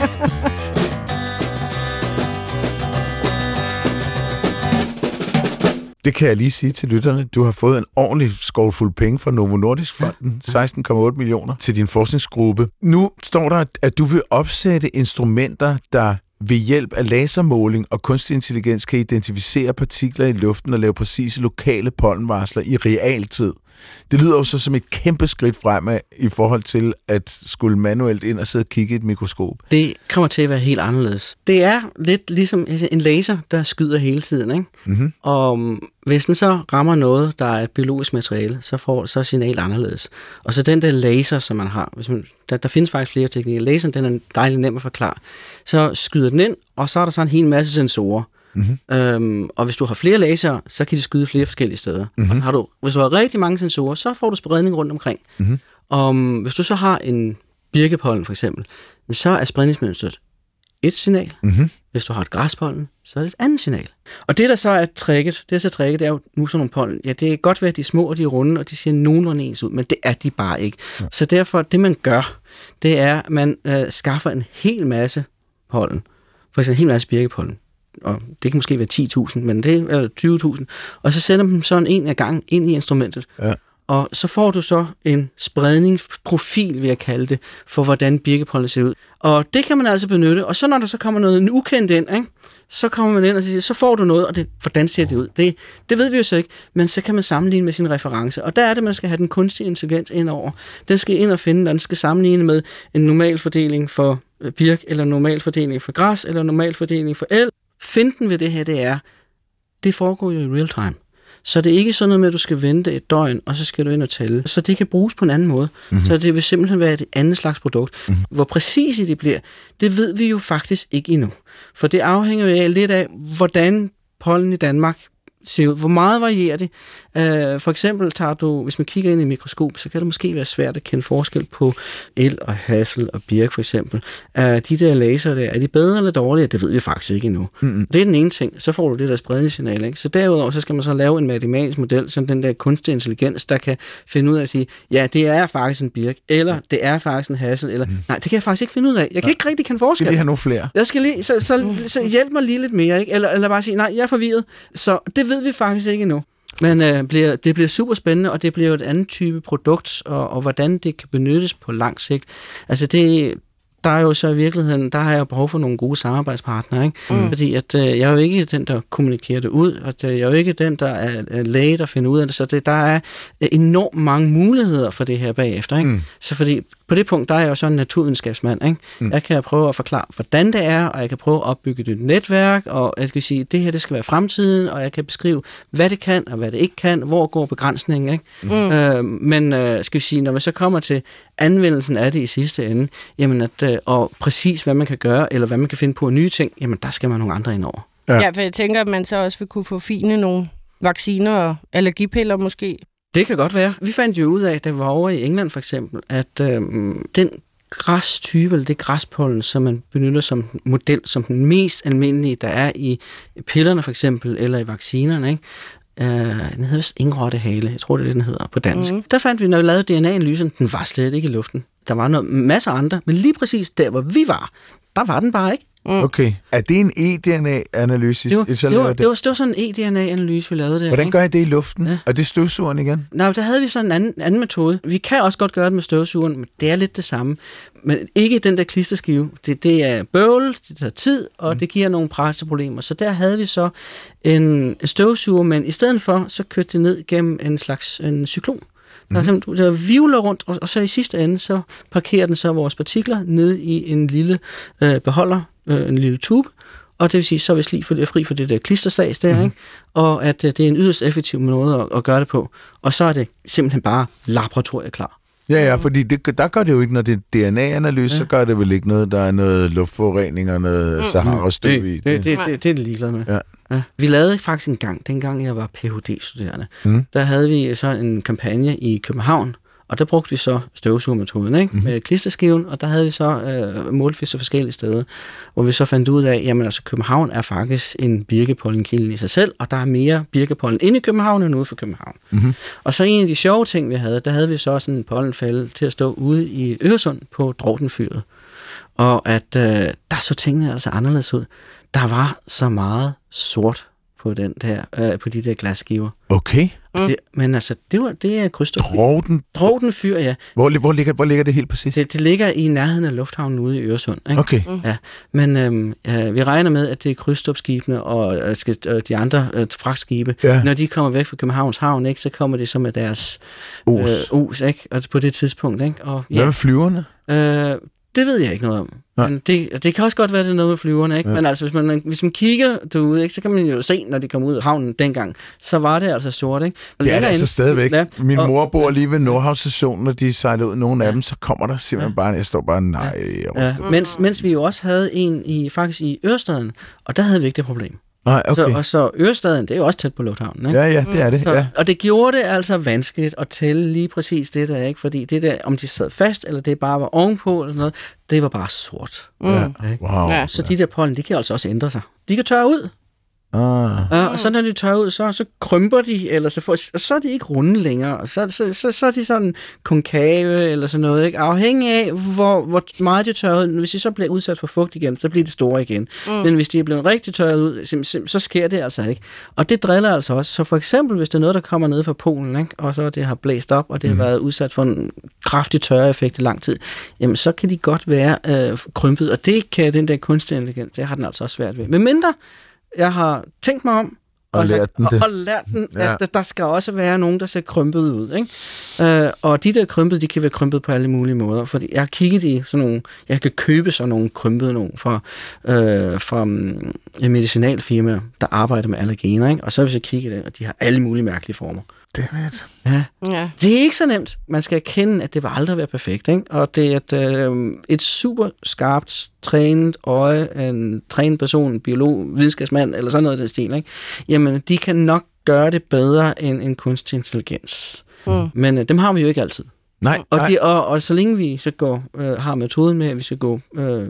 Det kan jeg lige sige til lytterne. Du har fået en ordentlig skovfuld penge fra Novo Nordisk Fonden, 16,8 millioner, til din forskningsgruppe. Nu står der, at du vil opsætte instrumenter, der ved hjælp af lasermåling og kunstig intelligens kan identificere partikler i luften og lave præcise lokale pollenvarsler i realtid. Det lyder jo så som et kæmpe skridt fremad i forhold til at skulle manuelt ind og sidde og kigge i et mikroskop. Det kommer til at være helt anderledes. Det er lidt ligesom en laser, der skyder hele tiden. Ikke? Mm-hmm. Og um, hvis den så rammer noget, der er et biologisk materiale, så får så signalet anderledes. Og så den der laser, som man har, hvis man, der, der findes faktisk flere teknikker. Laseren, den er dejligt nem at forklare. Så skyder den ind, og så er der så en hel masse sensorer. Mm-hmm. Øhm, og hvis du har flere laser, så kan de skyde flere forskellige steder. Mm-hmm. Og har du, hvis du har rigtig mange sensorer, så får du spredning rundt omkring. Mm-hmm. Og hvis du så har en birkepollen for eksempel, så er spredningsmønstret et signal. Mm-hmm. Hvis du har et græspollen, så er det et andet signal. Og det, der så er tricket, det er så tricket, det er jo nu sådan nogle pollen. Ja, det er godt være, at de er små og de er runde, og de ser nogenlunde ens ud, men det er de bare ikke. Ja. Så derfor, det man gør, det er, at man øh, skaffer en hel masse pollen. For eksempel en hel masse birkepollen. Og det kan måske være 10.000, men det er 20.000. Og så sender man sådan en af gangen ind i instrumentet. Ja. Og så får du så en spredningsprofil, vil jeg kalde det, for hvordan birkepollen ser ud. Og det kan man altså benytte. Og så når der så kommer noget ukendt ind, ikke? så kommer man ind og siger, så får du noget, og det, hvordan ser det ud? Det, det ved vi jo så ikke, men så kan man sammenligne med sin reference. Og der er det, man skal have den kunstige intelligens ind over. Den skal ind og finde, og den skal sammenligne med en normal fordeling for øh, birk, eller normal fordeling for græs, eller normal fordeling for el. Finten ved det her, det er, det foregår jo i real time. Så det er ikke sådan noget med, at du skal vente et døgn, og så skal du ind og tælle. Så det kan bruges på en anden måde. Mm-hmm. Så det vil simpelthen være et andet slags produkt. Mm-hmm. Hvor præcis det bliver, det ved vi jo faktisk ikke endnu. For det afhænger jo af lidt af, hvordan pollen i Danmark ser ud. Hvor meget varierer det? Uh, for eksempel tager du, hvis man kigger ind i et mikroskop, så kan det måske være svært at kende forskel på el og hassel og birk for eksempel. Uh, de der laser der, er de bedre eller dårligere? Det ved vi faktisk ikke endnu. Mm-hmm. Det er den ene ting. Så får du det der spredningssignal. Ikke? Så derudover så skal man så lave en matematisk model, som den der kunstig intelligens, der kan finde ud af at sige, ja, det er faktisk en birk, eller det er faktisk en hassel, eller mm. nej, det kan jeg faktisk ikke finde ud af. Jeg kan ikke rigtig kende forskel. Skal lige have nogle flere? Jeg skal lige, så, så, så hjælp mig lige lidt mere, ikke? Eller, eller bare sige, nej, jeg er forvirret. Så det ved vi faktisk ikke endnu. Men øh, bliver, det bliver super spændende, og det bliver jo et andet type produkt, og, og hvordan det kan benyttes på lang sigt. Altså det, der er jo så i virkeligheden, der har jeg behov for nogle gode samarbejdspartnere, ikke? Mm. Fordi at, øh, jeg er jo ikke den, der kommunikerer det ud, og det, jeg er jo ikke den, der er, er læge, der finder ud af det, så det, der er øh, enormt mange muligheder for det her bagefter, ikke? Mm. Så fordi på det punkt, der er jeg jo så en naturvidenskabsmand, ikke? Mm. Jeg kan prøve at forklare, hvordan det er, og jeg kan prøve at opbygge et netværk, og jeg kan sige, at det her, det skal være fremtiden, og jeg kan beskrive, hvad det kan, og hvad det ikke kan, hvor går begrænsningen, ikke? Mm. Øh, men øh, skal vi sige, når vi så kommer til anvendelsen af det i sidste ende, jamen at, øh, og præcis hvad man kan gøre, eller hvad man kan finde på nye ting, jamen der skal man nogle andre ind over. Ja. Ja. ja, for jeg tænker, at man så også vil kunne få fine nogle vacciner og allergipiller måske. Det kan godt være. Vi fandt jo ud af, da vi var over i England for eksempel, at øhm, den græstype, eller det græspollen, som man benytter som model, som den mest almindelige, der er i pillerne for eksempel, eller i vaccinerne, ikke? Øh, den hedder vist ingrottehale, jeg tror det er det, den hedder på dansk. Mm. Der fandt vi, når vi lavede DNA-analysen, den var slet ikke i luften. Der var noget, masser af andre, men lige præcis der, hvor vi var, der var den bare ikke. Okay. Er det en e-DNA-analyse? Det var, det, var, det? det, var, det var sådan en e-DNA-analyse, vi lavede der. Hvordan gør I det i luften? Ja. Er det støvsugeren igen? Nej, der havde vi så en anden, anden metode. Vi kan også godt gøre det med støvsugeren, men det er lidt det samme. Men ikke den der klisterskive. Det, det er bøvl, det tager tid, og mm. det giver nogle praktiske problemer. Så der havde vi så en, støvsuger, men i stedet for, så kørte det ned gennem en slags en cyklon. Der, mm. der vivler rundt, og, og så i sidste ende, så parkerer den så vores partikler ned i en lille øh, beholder, øh, en lille tube, og det vil sige, så er vi sli for, fri for det der klisterstads der, mm. ikke? og at øh, det er en yderst effektiv måde at, at gøre det på. Og så er det simpelthen bare laboratoriet klar. Ja, ja, fordi det, der gør det jo ikke, når det er DNA-analyse, ja. så gør det vel ikke noget, der er noget luftforurening og noget mm. Sahara-støv i. Det, det, det, det, det er det ligeglad med. Ja. Ja. Vi lavede faktisk en gang, dengang jeg var Ph.D.-studerende, Mm. der havde vi så en kampagne i København, og der brugte vi så støvsugermetoden ikke? Mm. med klisterskiven, og der havde vi så øh, målt så forskellige steder, hvor vi så fandt ud af, jamen altså København er faktisk en birkepollenkilde i sig selv, og der er mere birkepollen inde i København end ude for København. Mhm. Og så en af de sjove ting, vi havde, der havde vi så sådan en pollenfælde til at stå ude i Øresund på Drogtenfyret. Og at øh, der så tingene altså anderledes ud. Der var så meget sort på den der, øh, på de der glasskiver. Okay. Mm. Det, men altså, det, var, det er krydstof. Drogen, Drogtenfyr, ja. hvor, hvor, ligger, hvor ligger det helt præcis? Det, det ligger i nærheden af lufthavnen ude i Øresund. Ikke? Okay. Ja, men øhm, øh, vi regner med, at det er krydstopskibene og øh, skal, øh, de andre øh, fragtskibe, Ja. når de kommer væk fra Københavns Havn, ikke, så kommer de så med deres Os. øh, os ikke? Og på det tidspunkt. Ikke? Og, Hvad ja, med flyverne? øh, det ved jeg ikke noget om. Nej. Men det, det kan også godt være, det er noget med flyverne. Ikke? Ja. Ja. Men altså, hvis man, hvis man kigger derude, ikke, så kan man jo se, når de kom ud af havnen dengang, så var det altså sort. Ikke? Men Det er det altså stadigvæk. Ja, Min og- mor bor lige ved Nordhavn-stationen, når de sejler ud, nogle af dem, så kommer der simpelthen bare, jeg står bare, nej, Ja, ryster. mens, mens vi jo også havde en i faktisk i Ørestaden, og der havde vi ikke det problem. Nej, Okay. Så, og så Ørestaden, det er jo også tæt på lufthavnen. Ikke? Ja, ja, det er det, Så, ja. Og det gjorde det altså vanskeligt at tælle lige præcis det der, ikke? Fordi det der, om de sad fast, eller det bare var ovenpå, eller noget, det var bare sort. ja. Ikke? Wow. Ja. Så de der pollen, de kan altså også ændre sig. De kan tørre ud, Ah. ja, og så når de tørrer ud, så, så krymper de, eller så, får, og så er de ikke runde længere, og så, så, så, så er de sådan konkave eller sådan noget, ikke? afhængig af, hvor, hvor meget de tørrer ud. Hvis de så bliver udsat for fugt igen, så bliver de store igen. Mm. Men hvis de er blevet rigtig tørret ud, sim- sim- så sker det altså ikke. Og det driller altså også. Så for eksempel, hvis det er noget, der kommer ned fra Polen, ikke? og så det har blæst op, og det har været udsat for en kraftig tørreeffekt i lang tid, jamen så kan de godt være øh, krympet, og det kan den der kunstig intelligens, det har den altså også svært ved. Men mindre jeg har tænkt mig om, Og lært den det. og lært den, Ja. at der- der skal også være nogen, der ser krympet ud. Ikke? Øh, og de der krympet, de kan være krympet på alle mulige måder. Fordi jeg har kigget i sådan nogle, jeg kan købe sådan nogle krympede nogle fra, øh, fra um, medicinalfirmaer, der arbejder med allergener. Ikke? Og så har vi så kigget i det, og de har alle mulige mærkelige former. Dammit. Ja. Ja. Det er ikke så nemt. Man skal erkende, at det vil aldrig være perfekt. Ikke? Og det er et, øh, et super skarpt, trænet øje, en trænet person, en biolog, videnskabsmand, eller sådan noget af den stil. Ikke? Jamen, de kan nok gøre det bedre end en kunstig intelligens. Mm. Men øh, dem har vi jo ikke altid. Nej, Og, nej. de, og, og så længe vi så går, øh, har metoden med, at vi skal gå øh,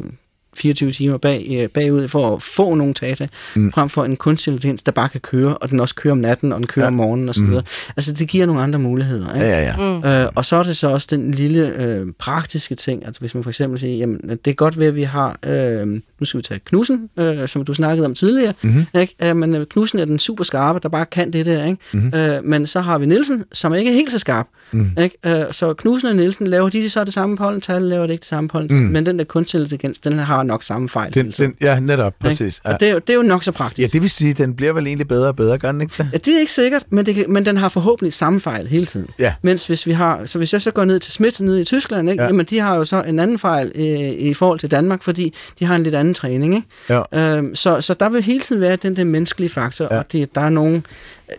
24 timer bag, øh, bagud for at få nogle data, Mm. mm. frem for en kunstig intelligens, der bare kan køre, og den også kører om natten, og den kører Ja. om morgenen osv. Mm. Altså, det giver nogle andre muligheder. Ikke? Ja, ja, ja. Mm. Øh, og så er det så også den lille øh, praktiske ting, altså hvis man for eksempel siger, jamen det kan godt være, at vi har, øh, nu skal vi tage Knudsen, øh, som du snakkede om tidligere, Mhm. ikke? Øh, men Knudsen er den super skarpe, der bare kan det der, ikke? Mhm. Øh, men så har vi Nielsen, som ikke er helt så skarp, Mhm. ikke? Øh, så Knudsen og Nielsen, laver de så det samme pollental, laver det ikke det samme pollental, Mhm. men den der kunstig intelligens, den har nok samme fejl. Den, tiden, den, ja, netop, præcis. Ja. Og det er, jo, det er jo nok så praktisk. ja, det vil sige, at den bliver vel egentlig bedre og bedre, gør den ikke det? Ja, det er ikke sikkert, men, det kan, men den har forhåbentlig samme fejl hele tiden. Ja. Mens hvis vi har, så hvis jeg så går ned til Schmidt nede i Tyskland, ikke, Ja. ja. jamen de har jo så en anden fejl øh, i forhold til Danmark, fordi de har en lidt anden træning. Ikke? Ja. Øhm, så, så der vil hele tiden være den der menneskelige faktor, Ja. ja. og det, der er nogle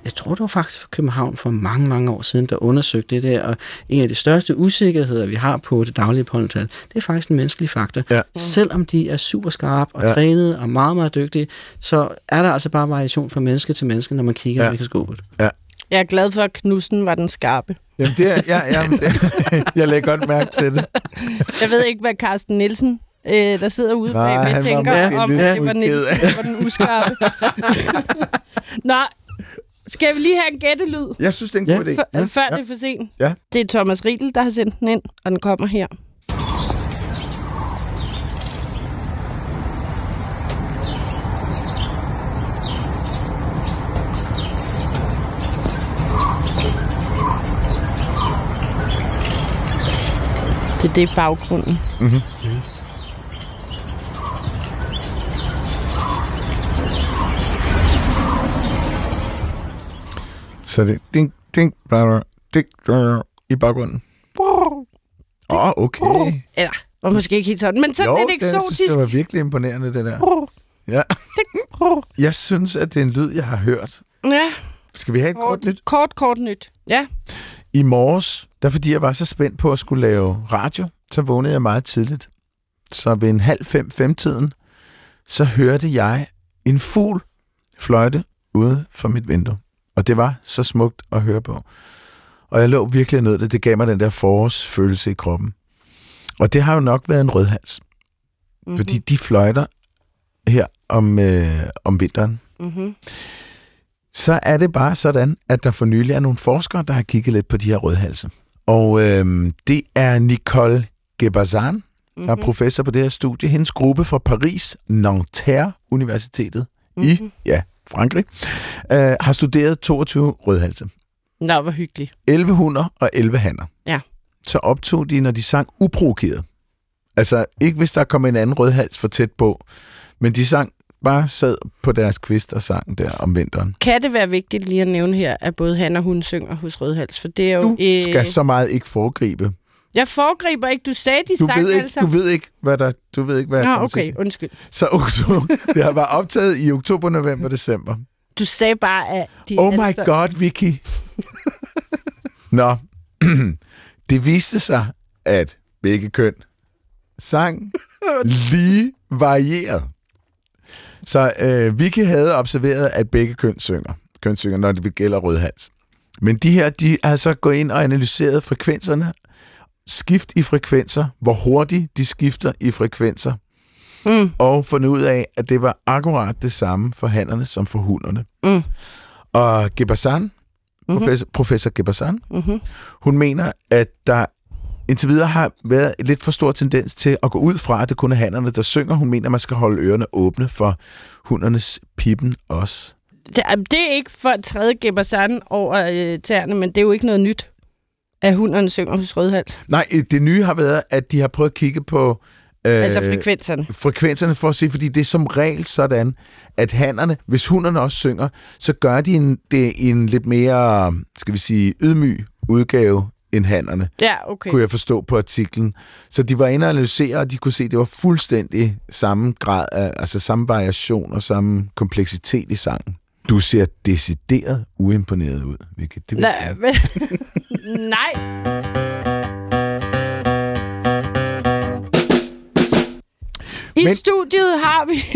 jeg tror det var faktisk fra København for mange, mange år siden, der undersøgte det der, og en af de største usikkerheder, vi har på det daglige pollental, det er faktisk en menneskelig faktor. Ja. Selvom de er super skarpe og Ja. ja. trænede og meget, meget dygtige, så er der altså bare variation fra menneske til menneske, når man kigger Ja. ja. i mikroskopet. Jeg er glad for, at Knudsen var den skarpe. Jamen, det er, ja, ja, det, *laughs* jeg lægger godt mærke til det. Jeg ved ikke, hvad Carsten Nielsen, øh, der sidder ude Nej, han var tænker om, det var Nielsen, der var den uskarpe. *laughs* Nå, skal vi lige have en gættelyd, Jeg synes, det er en god Ja. idé. før, Ja. før ja. det er for sent? Ja. Det er Thomas Riedel, der har sendt den ind, og den kommer her. Det er det er baggrunden. Så det ding, ding, bla, bla, ding, bla, i baggrunden. Åh, oh, okay. Eller, var måske ikke helt sådan, men sådan jo, lidt eksotisk. det var virkelig imponerende, det der. Ja. Jeg synes, at det er en lyd, jeg har hørt. Ja, Skal vi have et kort kort, nyt? kort, kort nyt. Ja, I morges, der fordi jeg var så spændt på at skulle lave radio, så vågnede jeg meget tidligt. Så ved en halv fem, femtiden, så hørte jeg en fugl fløjte ude for mit vindue. Og det var så smukt at høre på. Og jeg lå virkelig nødt det. Det gav mig den der forårsfølelse i kroppen. Og det har jo nok været en rødhals. Mm-hmm. Fordi de fløjter her om, øh, om vinteren. Mm-hmm. så er det bare sådan, at der for nylig er nogle forskere, der har kigget lidt på de her rødhalse. Og øhm, det er Nicole Gebazan, der er professor på det her studie. Hendes gruppe fra Paris Nanterre Universitetet mm-hmm. i ja, Frankrig øh, har studeret 22 rødhalse. Nå, hvor hyggeligt. 11 hunder og 11 hanner. Ja. Så optog de, når de sang uprovokeret. Altså ikke hvis der kom en anden rødhals for tæt på, men de sang bare sad på deres kvist og sang der om vinteren. Kan det være vigtigt lige at nævne her, at både han og hun synger hos Rødhals? For det er jo... Du skal så meget ikke foregribe. Jeg foregriber ikke. Du sagde, de Du sang ved, ikke, altså. du ved ikke, hvad der... Du ved ikke, hvad Nå, okay, undskyld. Så *laughs* oktober, det har været optaget i oktober, november, december. Du sagde bare, at de Oh my altså... god, Vicky. *laughs* Nå, *clears throat* det viste sig, at begge køn sang lige varieret. Så øh, Vicky havde observeret, at begge køn synger. Køn synger, når det gælder rødhals. Men de her, de har så gået ind og analyseret frekvenserne. Skift i frekvenser. Hvor hurtigt de skifter i frekvenser. Mm. Og fundet ud af, at det var akkurat det samme for hannerne som for hunderne. Mm. Og Gebazan, Mhm. professor, professor Gebazan, Mm-hmm. hun mener, at der indtil videre har været et lidt for stor tendens til at gå ud fra, at det kun er hannerne, der synger. Hun mener, at man skal holde ørerne åbne for hundernes pippen også. Det, er- det er ikke for at træde Gebazan over øh, tæerne, men det er jo ikke noget nyt, at hunderne synger hos Rødhals. Nej, øh, det nye har været, at de har prøvet at kigge på øh, Altså frekvenserne. frekvenserne for at se, fordi det er som regel sådan, at hannerne, hvis hunderne også synger, så gør de en, det en lidt mere, skal vi sige, ydmyg udgave end hannerne, Ja, okay. kunne jeg forstå på artiklen. Så de var inde og analysere, og de kunne se, at det var fuldstændig samme grad, af, altså samme variation og samme kompleksitet i sangen. Du ser decideret uimponeret ud, Vicky. Det vil Nej, men, nej. I Men- studiet har vi *laughs*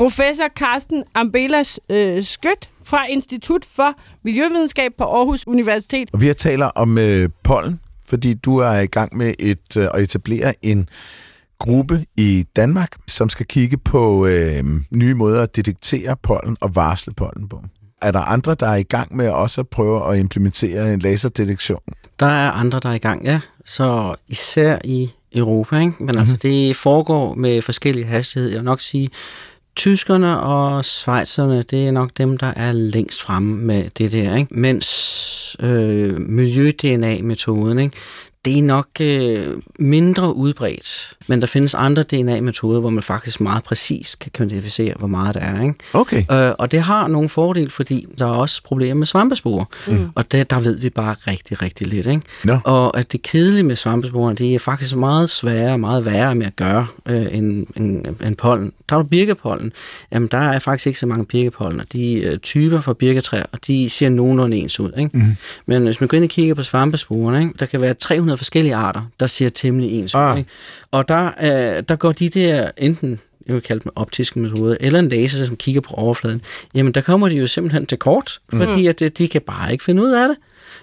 professor Carsten Ambelas øh, Skødt fra Institut for Miljøvidenskab på Aarhus Universitet. Og vi taler om øh, pollen, fordi du er i gang med et, øh, at etablere en gruppe i Danmark, som skal kigge på øh, nye måder at detektere pollen og varsle pollen på. Er der andre, der er i gang med også at prøve at implementere en laserdetektion? Der er andre, der er i gang, ja. Så især i Europa, ikke? Men altså, det foregår med forskellige hastigheder. Jeg vil nok sige, tyskerne og schweizerne, det er nok dem, der er længst fremme med det der, ikke? Mens øh, miljø-DNA-metoden, ikke? Det er nok øh, mindre udbredt, men der findes andre DNA-metoder, hvor man faktisk meget præcis kan kvantificere, hvor meget der er. Ikke? Okay. Øh, og det har nogle fordele, fordi der er også problemer med svampesporer. Mm. Og det, der ved vi bare rigtig, rigtig lidt. Ikke? Nå. Og at det kedelige med svampesporene, det er faktisk meget sværere og meget værre med at gøre øh, end, end, end pollen. Tager du birkepollen, jamen der er faktisk ikke så mange birkepollener. De øh, typer for birketræer, og de ser nogenlunde ens ud. Ikke? Mm. Men hvis man går ind og kigger på svampesporene, ikke? der kan være 300 forskellige arter, der ser temmelig ens Ah. ud. Ikke? Og der, øh, der går de der enten jeg vil kalde dem optiske metoder, eller en laser, som kigger på overfladen, jamen der kommer de jo simpelthen til kort, fordi at, øh, de kan bare ikke finde ud af det.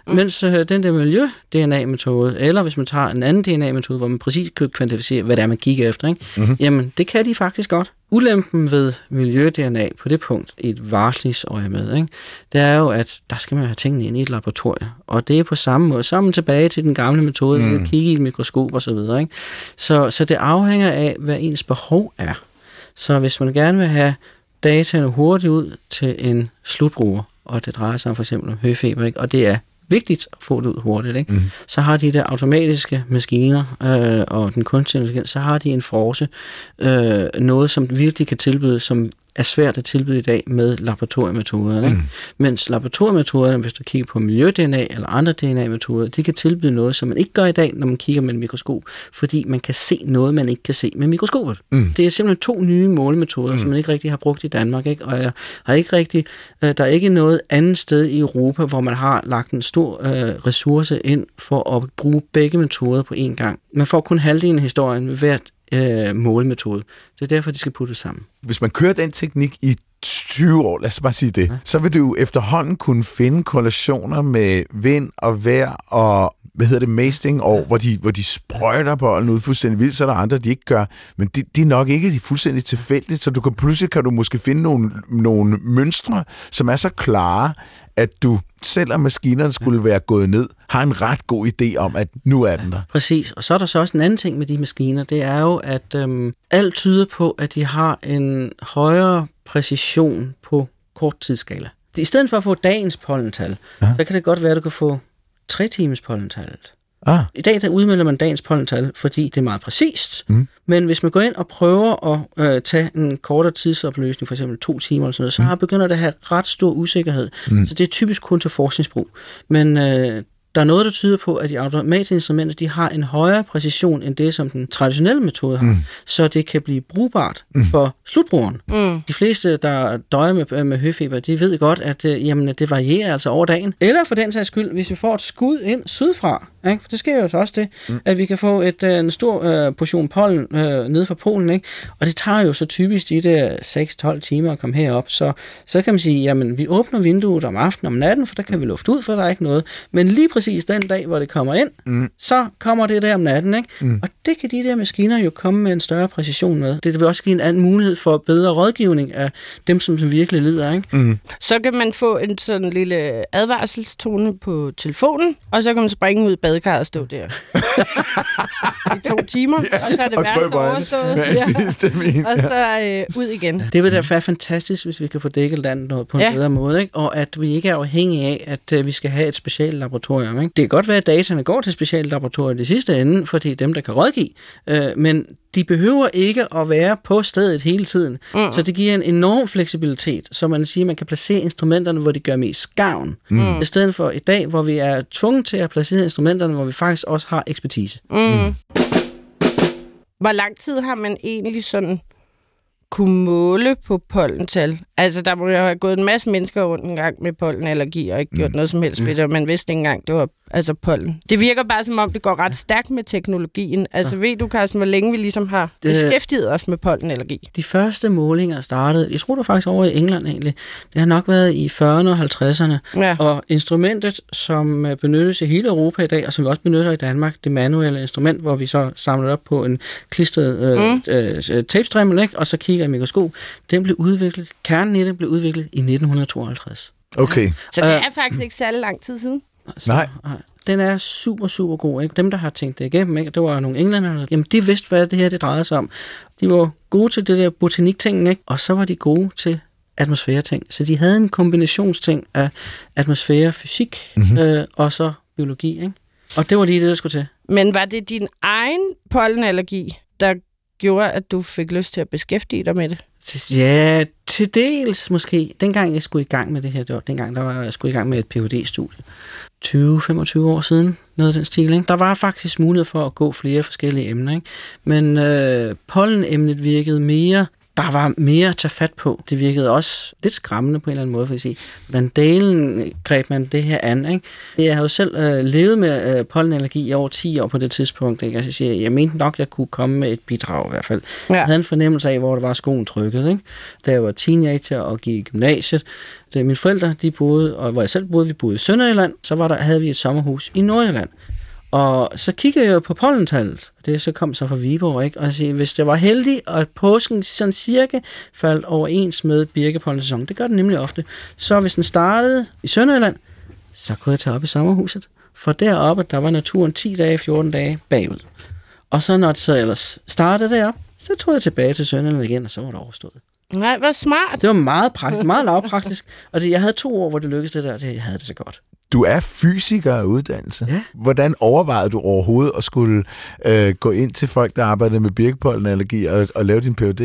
Mm. Mens øh, den der miljø-DNA-metode, eller hvis man tager en anden DNA-metode, hvor man præcis kan kvantificere, hvad det er, man kigger efter, ikke? Mm-hmm. jamen det kan de faktisk godt. Ulempen ved miljø-DNA på det punkt i et varslingsøje med, ikke? det er jo, at der skal man have tingene ind i et laboratorium. Og det er på samme måde. Man tilbage til den gamle metode, mm. at kigge i et mikroskop og så videre. Ikke? Så, så det afhænger af, hvad ens behov er. Så hvis man gerne vil have dataene hurtigt ud til en slutbruger, og det drejer sig om for eksempel om høfeber, ikke? og det er vigtigt at få det ud hurtigt, ikke? Mm. så har de der automatiske maskiner øh, og den kunstige intelligens, så har de en force, øh, noget som virkelig kan tilbyde, som er svært at tilbyde i dag med laboratoriemetoderne. Ikke? Mens laboratoriemetoderne, hvis du kigger på miljø-DNA eller andre DNA-metoder, de kan tilbyde noget, som man ikke gør i dag, når man kigger med et mikroskop, fordi man kan se noget, man ikke kan se med mikroskopet. Mm. Det er simpelthen to nye målemetoder, mm. som man ikke rigtig har brugt i Danmark, ikke? og jeg har ikke rigtig, øh, der er ikke noget andet sted i Europa, hvor man har lagt en stor øh, ressource ind for at bruge begge metoder på én gang. Man får kun halvdelen af historien ved hvert øh, målemetode. Det er derfor, de skal puttes sammen. Hvis man kører den teknik i 20 år, lad os bare sige det, ja. så vil du efterhånden kunne finde korrelationer med vind og vejr og hvad hedder det, masting år, hvor, de, hvor de sprøjter bolden ud fuldstændig vildt, så er der andre, de ikke gør. Men det, de er nok ikke fuldstændig tilfældigt, så du kan pludselig kan du måske finde nogle, nogle mønstre, som er så klare, at du, selvom maskinerne skulle være gået ned, har en ret god idé om, at nu er den der. Præcis. Og så er der så også en anden ting med de maskiner, det er jo, at øhm, alt tyder på, at de har en højere præcision på kort tidsskala. I stedet for at få dagens pollental, ja. så kan det godt være, at du kan få tre timers pollentallet. Ah. I dag der udmelder man dagens pollental, fordi det er meget præcist. Mm. Men hvis man går ind og prøver at øh, tage en kortere tidsopløsning, for eksempel to timer eller sådan noget, så mm. begynder det at have ret stor usikkerhed. Mm. Så det er typisk kun til forskningsbrug. Men øh, der er noget, der tyder på, at de automatiske instrumenter de har en højere præcision end det, som den traditionelle metode har. Mm. Så det kan blive brugbart mm. for slutbrugeren. Mm. De fleste, der døjer med, med høfeber, de ved godt, at øh, jamen, det varierer altså over dagen. Eller for den sags skyld, hvis vi får et skud ind sydfra, ikke? for det sker jo så også det, mm. at vi kan få et, øh, en stor øh, portion pollen øh, ned fra Polen, ikke? og det tager jo så typisk de der 6-12 timer at komme herop. Så, så kan man sige, jamen vi åbner vinduet om aftenen om natten, for der kan vi lufte ud, for der er ikke noget. Men lige præcis den dag, hvor det kommer ind, mm. så kommer det der om natten. Ikke? Mm. Og det kan de der maskiner jo komme med en større præcision med. Det vil også give en anden mulighed for bedre rådgivning af dem, som virkelig lider. Ikke? Mm. Så kan man få en sådan lille advarselstone på telefonen, og så kan man springe ud i badekarret og stå der *laughs* i to timer, ja, og så er det værste overstået. Ja. Og så øh, ud igen. Det vil da være fantastisk, hvis vi kan få dækket landet noget på en Ja. bedre måde, ikke? og at vi ikke er afhængige af, at øh, vi skal have et specielt laboratorium. Ikke? Det kan godt være, at dataene går til specielle laboratorier i det sidste ende, fordi det er dem, der kan rådgive, øh, men de behøver ikke at være på stedet hele tiden. Mm. Så det giver en enorm fleksibilitet, så man siger, at man kan placere instrumenterne, hvor de gør mest gavn, mm. i stedet for i dag, hvor vi er tvunget til at placere instrumenterne, hvor vi faktisk også har ekspertise. Mm. Hvor lang tid har man egentlig sådan kunne måle på pollental? Altså, der må jo have gået en masse mennesker rundt en gang med pollenallergi og ikke gjort noget som helst ved det, og man vidste ikke engang, det var altså pollen. Det virker bare som om, det går ret stærkt med teknologien. Altså, ved du, Carsten, hvor længe vi ligesom har Det- beskæftiget os med pollenallergi? De første målinger startede, jeg tror det var faktisk over i England egentlig, det har nok været i 40'erne og 50'erne, Ja. og instrumentet, som øh, benyttes i hele Europa i dag, og som vi også benytter i Danmark, det manuelle instrument, hvor vi så samler op på en klistret øh, mm. øh, øh, tapestrimmel, ikke? og så kigger i mikroskop, den blev udviklet, kernen i den blev udviklet i 1952. Okay. Så det Øh. er faktisk ikke særlig lang tid siden. Så, Nej. Den er super, super god. Ikke? Dem, der har tænkt det igennem, ikke? det var nogle englænder, der- jamen de vidste, hvad det her det drejede sig om. De var gode til det der botanik-ting, ikke? og så var de gode til atmosfære-ting. Så de havde en kombinationsting af atmosfære, fysik mm-hmm. øh, og så biologi. Ikke? Og det var lige det, der skulle til. Men var det din egen pollenallergi, der gjorde, at du fik lyst til at beskæftige dig med det? Ja, til dels måske. Dengang jeg skulle i gang med det her, det var dengang, der var jeg skulle i gang med et Ph.D.-studie. 20-25 år siden, noget af den stil. Ikke? Der var faktisk mulighed for at gå flere forskellige emner. Ikke? Men øh, pollenemnet virkede mere der var mere at tage fat på. Det virkede også lidt skræmmende på en eller anden måde, for at sige. Hvordan delen greb man det her an, ikke? Jeg har jo selv øh, levet med øh, pollenallergi i over 10 år på det tidspunkt, ikke? Altså, jeg, jeg mente nok, at jeg kunne komme med et bidrag i hvert fald. Ja. Jeg havde en fornemmelse af, hvor der var skoen trykket, ikke? Da jeg var teenager og gik i gymnasiet, da mine forældre, de boede, og hvor jeg selv boede, vi boede i Sønderjylland, så var der, havde vi et sommerhus i Nordjylland. Og så kiggede jeg jo på pollentallet, det så kom så fra Viborg, ikke? og sige, hvis det var heldig, og påsken sådan cirka faldt overens med birkepollensæsonen, det gør den nemlig ofte, så hvis den startede i Sønderjylland, så kunne jeg tage op i sommerhuset. For deroppe, der var naturen 10 dage, 14 dage bagud. Og så når det så ellers startede derop, så tog jeg tilbage til Sønderjylland igen, og så var det overstået. Nej, hvor smart. Det var meget praktisk, meget lavpraktisk. Og det, jeg havde to år, hvor det lykkedes det der, det, jeg havde det så godt. Du er fysiker af uddannelse. Ja. Hvordan overvejede du overhovedet at skulle øh, gå ind til folk, der arbejder med birkepollenallergi og, og lave din Ph.D.?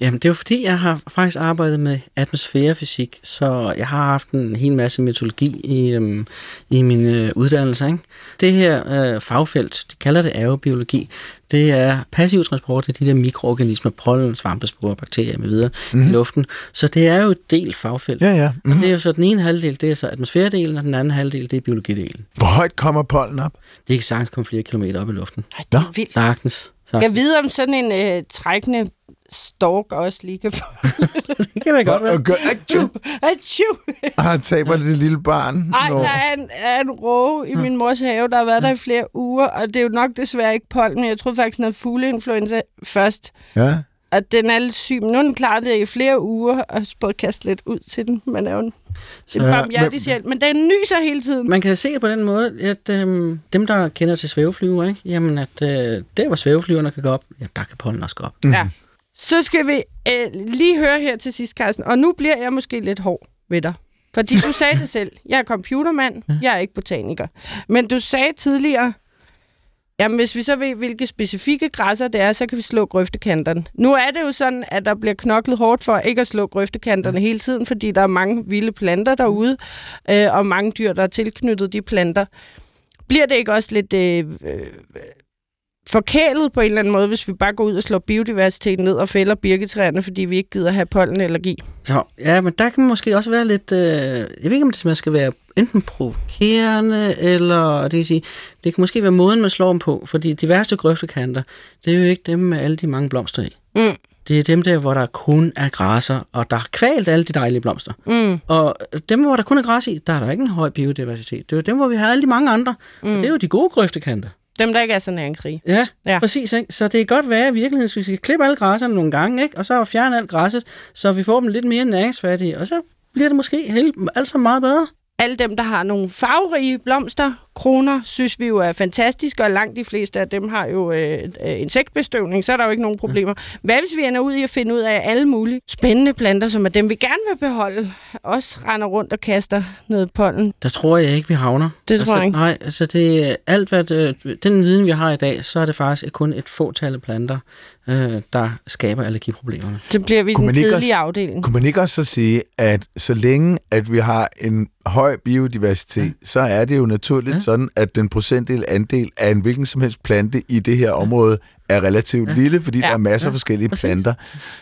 Jamen, det er jo fordi, jeg har faktisk arbejdet med atmosfærefysik, så jeg har haft en hel masse metodologi i, øhm, i min øh, uddannelse. Ikke? Det her øh, fagfelt, de kalder det aerobiologi, det er passiv transport af de der mikroorganismer, pollen, svampespore, bakterier med videre mm-hmm. i luften. Så det er jo et del fagfelt. Ja, ja. Mm-hmm. Og det er jo så den ene halvdel, det er så atmosfæredelen, og den anden halvdel, det er biologidelen. Hvor højt kommer pollen op? Det kan sagtens komme flere kilometer op i luften. Ej, det er vildt. Sagtens. Jeg kan vide, om sådan en øh, trækkende stork også lige kan få... *laughs* det kan da godt være. Og gør, atju, Achoo! og han taber det lille barn. Ej, Nå. der er en, er en råge i min mors have, der har været der i flere uger, og det er jo nok desværre ikke pollen, men jeg troede faktisk, den havde fugleinfluenza først. Ja. Og den er lidt syg, men nu den klaret det i flere uger, og spået kaste lidt ud til den. Men er jo en, Ja, barmhjertig men- sjæl. Men den nyser hele tiden. Man kan se det på den måde, at øhm, dem, der kender til svæveflyver, ikke? jamen at øh, der, hvor svæveflyverne kan gå op, ja, der kan pollen også gå op. Ja. Så skal vi øh, lige høre her til sidst, Carsten. Og nu bliver jeg måske lidt hård ved dig. Fordi du sagde det selv, jeg er computermand, jeg er ikke botaniker. Men du sagde tidligere, jamen hvis vi så ved, hvilke specifikke græsser det er, så kan vi slå grøftekanterne. Nu er det jo sådan, at der bliver knoklet hårdt for ikke at slå grøftekanterne hele tiden, fordi der er mange vilde planter derude, øh, og mange dyr, der er tilknyttet de planter. Bliver det ikke også lidt øh, øh, forkælet på en eller anden måde, hvis vi bare går ud og slår biodiversiteten ned og fælder birketræerne, fordi vi ikke gider have pollenallergi? Så, ja, men der kan måske også være lidt... Øh, jeg ved ikke, om det skal være enten provokerende, eller det kan, sige, det kan måske være måden, man slår dem på, fordi de værste grøftekanter, det er jo ikke dem med alle de mange blomster i. Mm. Det er dem der, hvor der kun er græsser, og der er kvalt alle de dejlige blomster. Mm. Og dem, hvor der kun er græs i, der er der ikke en høj biodiversitet. Det er jo dem, hvor vi har alle de mange andre. Mm. Og det er jo de gode grøftekanter. Dem, der ikke er så næringsrige. Ja, Ja. præcis. Ikke? Så det kan godt være i virkeligheden, at vi skal klippe alle græsserne nogle gange, ikke? og så fjerne alt græsset, så vi får dem lidt mere næringsfattige, og så bliver det måske helt, alt sammen meget bedre. Alle dem, der har nogle farverige blomster, kroner, synes vi jo er fantastiske, og langt de fleste af dem har jo øh, øh, insektbestøvning, så er der jo ikke nogen problemer. Hvad hvis vi ender ud i at finde ud af alle mulige spændende planter, som er dem, vi gerne vil beholde, også render rundt og kaster noget pollen? Der tror jeg ikke, vi havner. Det tror altså, jeg ikke. Nej, altså det alt, hvad det, den viden, vi har i dag, så er det faktisk kun et fåtal af planter, øh, der skaber allergiproblemerne. Så bliver vi Kunne den kedelige også- afdeling. Kunne man ikke også så sige, at så længe at vi har en høj biodiversitet, ja. så er det jo naturligt ja. Ja. sådan, at den procentdel andel af en hvilken som helst plante i det her område er relativt ja. Ja. lille, fordi ja. Ja. der er masser af Ja, forskellige planter.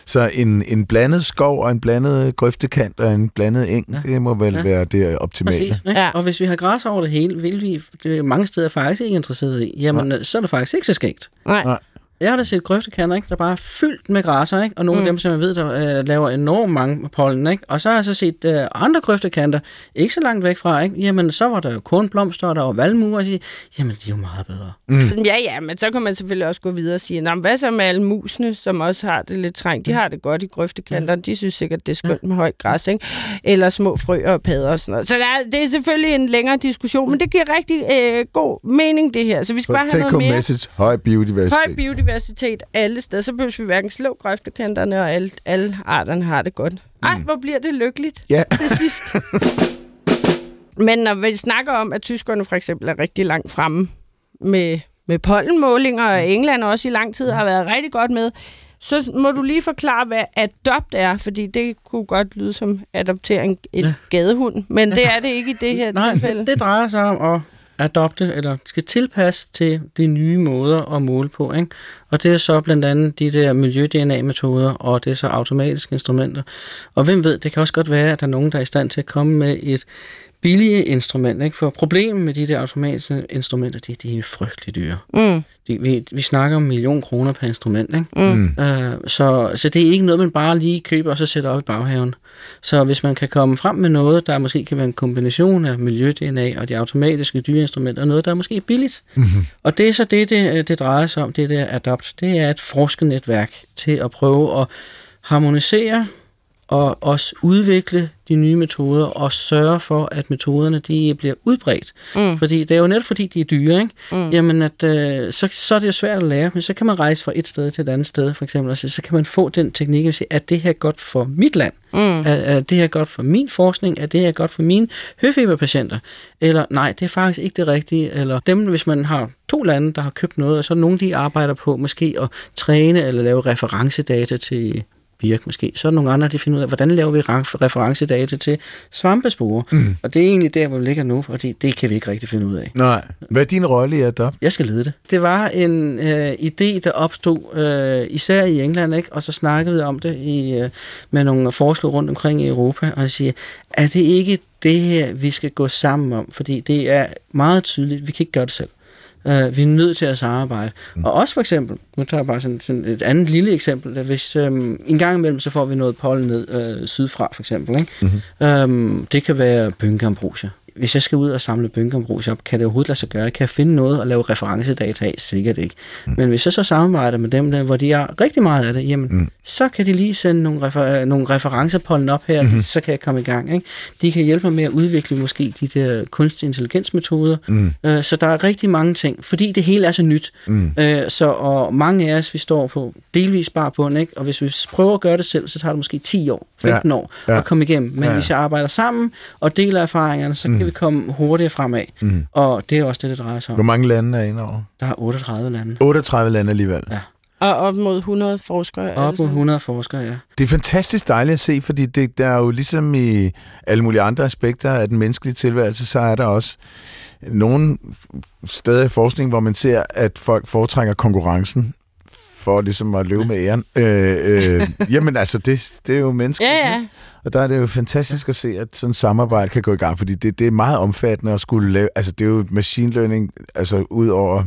Så en, en blandet skov og en blandet grøftekant og en blandet eng, ja. Ja. det må vel ja. Ja. være det optimale. Præcis. Ikke? Ja. Ja. Og hvis vi har græs over det hele, vil vi det er mange steder faktisk ikke interesseret i, jamen øh, så er det faktisk ikke så skægt. Nej. Nej. Jeg har da set grøftekanter, ikke, der bare er fyldt med græsser, ikke? og nogle mm. af Mm. dem, som jeg ved, der øh, laver enormt mange pollen. Ikke? Og så har jeg så set øh, andre grøftekanter, ikke så langt væk fra, ikke? jamen så var der jo kun blomster, og der var valmuer, og jeg siger, jamen de er jo meget bedre. Ja, ja, men så kan man selvfølgelig også gå videre og sige, Nå, men hvad så med alle musene, som også har det lidt trængt? De har det godt i grøftekanterne. De synes sikkert, det er skønt med højt græs, ikke? Eller små frøer og padder og sådan noget. Så der er, det er selvfølgelig en længere diskussion, men det giver rigtig øh, god mening, det her. Så vi skal bare have noget mere message, høj biodiversitet. høj biodiversitet alle steder. Så behøver vi hverken slå grøftekanterne, og alle, alle arterne har det godt. Ej, hvor bliver det lykkeligt Ja. til sidst. *laughs* Men når vi snakker om, at tyskerne for eksempel er rigtig langt fremme med, med pollenmålinger, og England også i lang tid har været rigtig godt med, så må du lige forklare, hvad adopt er, fordi det kunne godt lyde som adoptering en Ja. gadehund, men *laughs* det er det ikke i det her Nej, tilfælde. det drejer sig om at adopte, eller skal tilpasse til de nye måder at måle på. Ikke? Og det er så blandt andet de der miljø-DNA-metoder, og det er så automatiske instrumenter. Og hvem ved, det kan også godt være, at der er nogen, der er i stand til at komme med et billige instrument. Ikke? For problemet med de der automatiske instrumenter, de, de er frygtelig dyre. Mm. De, vi, vi snakker om en million kroner per instrument. Ikke? Mm. Øh, så, så det er ikke noget, man bare lige køber og så sætter op i baghaven. Så hvis man kan komme frem med noget, der måske kan være en kombination af miljø-DNA og de automatiske dyreinstrumenter, noget, der er måske billigt. Mm-hmm. Og det er så det, det, det drejer sig om, det der Adopt. Det er et forskernetværk til at prøve at harmonisere og også udvikle de nye metoder og sørge for, at metoderne de bliver udbredt. Mm. Fordi det er jo netop fordi, de er dyre, ikke? Mm. Jamen, at, øh, så, så er det jo svært at lære, men så kan man rejse fra et sted til et andet sted, for eksempel, og så, så kan man få den teknik, og sige, er det her godt for mit land? Mm. Er, er det her godt for min forskning? Er det her godt for mine høfeberpatienter? Eller nej, det er faktisk ikke det rigtige. Eller dem, hvis man har to lande, der har købt noget, og så er nogle, de arbejder på måske at træne eller lave referencedata til birk måske. Så er nogle andre, der finder ud af, hvordan laver vi referencedata til svampesporer. Mm. Og det er egentlig der, hvor vi ligger nu, fordi det kan vi ikke rigtig finde ud af. Nej. Hvad er din rolle i Adopt? Jeg skal lede det. Det var en øh, idé, der opstod øh, især i England, ikke? og så snakkede vi om det i, øh, med nogle forskere rundt omkring i Europa, og jeg siger, er det ikke det her, vi skal gå sammen om? Fordi det er meget tydeligt, vi kan ikke gøre det selv. Uh, vi er nødt til at samarbejde. Mm. Og også for eksempel, nu tager jeg bare sådan, sådan et andet lille eksempel, at hvis um, en gang imellem, så får vi noget pollen ned uh, sydfra for eksempel. Ikke? Mm-hmm. Um, det kan være bønkeambrosia hvis jeg skal ud og samle bønkeombrus op, kan det overhovedet lade sig gøre? Kan jeg finde noget og lave referencedata af? Sikkert ikke. Mm. Men hvis jeg så samarbejder med dem, der, hvor de har rigtig meget af det, jamen, mm. så kan de lige sende nogle, refer- nogle referencepollen op her, mm. så kan jeg komme i gang. Ikke? De kan hjælpe mig med at udvikle måske de der kunstig intelligensmetoder. Mm. Øh, så der er rigtig mange ting, fordi det hele er så nyt. Mm. Øh, så, og mange af os, vi står på delvis bare på ikke? og hvis vi prøver at gøre det selv, så tager det måske 10 år, 15 ja. år ja. at komme igennem. Men ja. hvis jeg arbejder sammen og deler erfaringerne, så kan mm vi komme hurtigere fremad. Mm. Og det er også det, det drejer sig om. Hvor mange lande er inde over? Der er 38 lande. 38 lande alligevel? Ja. Og op mod 100 forskere? Op mod 100 forskere, ja. Det er fantastisk dejligt at se, fordi det, der er jo ligesom i alle mulige andre aspekter af den menneskelige tilværelse, så er der også nogle steder i forskning, hvor man ser, at folk foretrækker konkurrencen for ligesom at løbe med æren. Øh, øh, jamen altså, det, det er jo menneskeligt. Ja, ja. Og der er det jo fantastisk at se, at sådan et samarbejde kan gå i gang, fordi det, det er meget omfattende at skulle lave, altså det er jo machine learning, altså ud over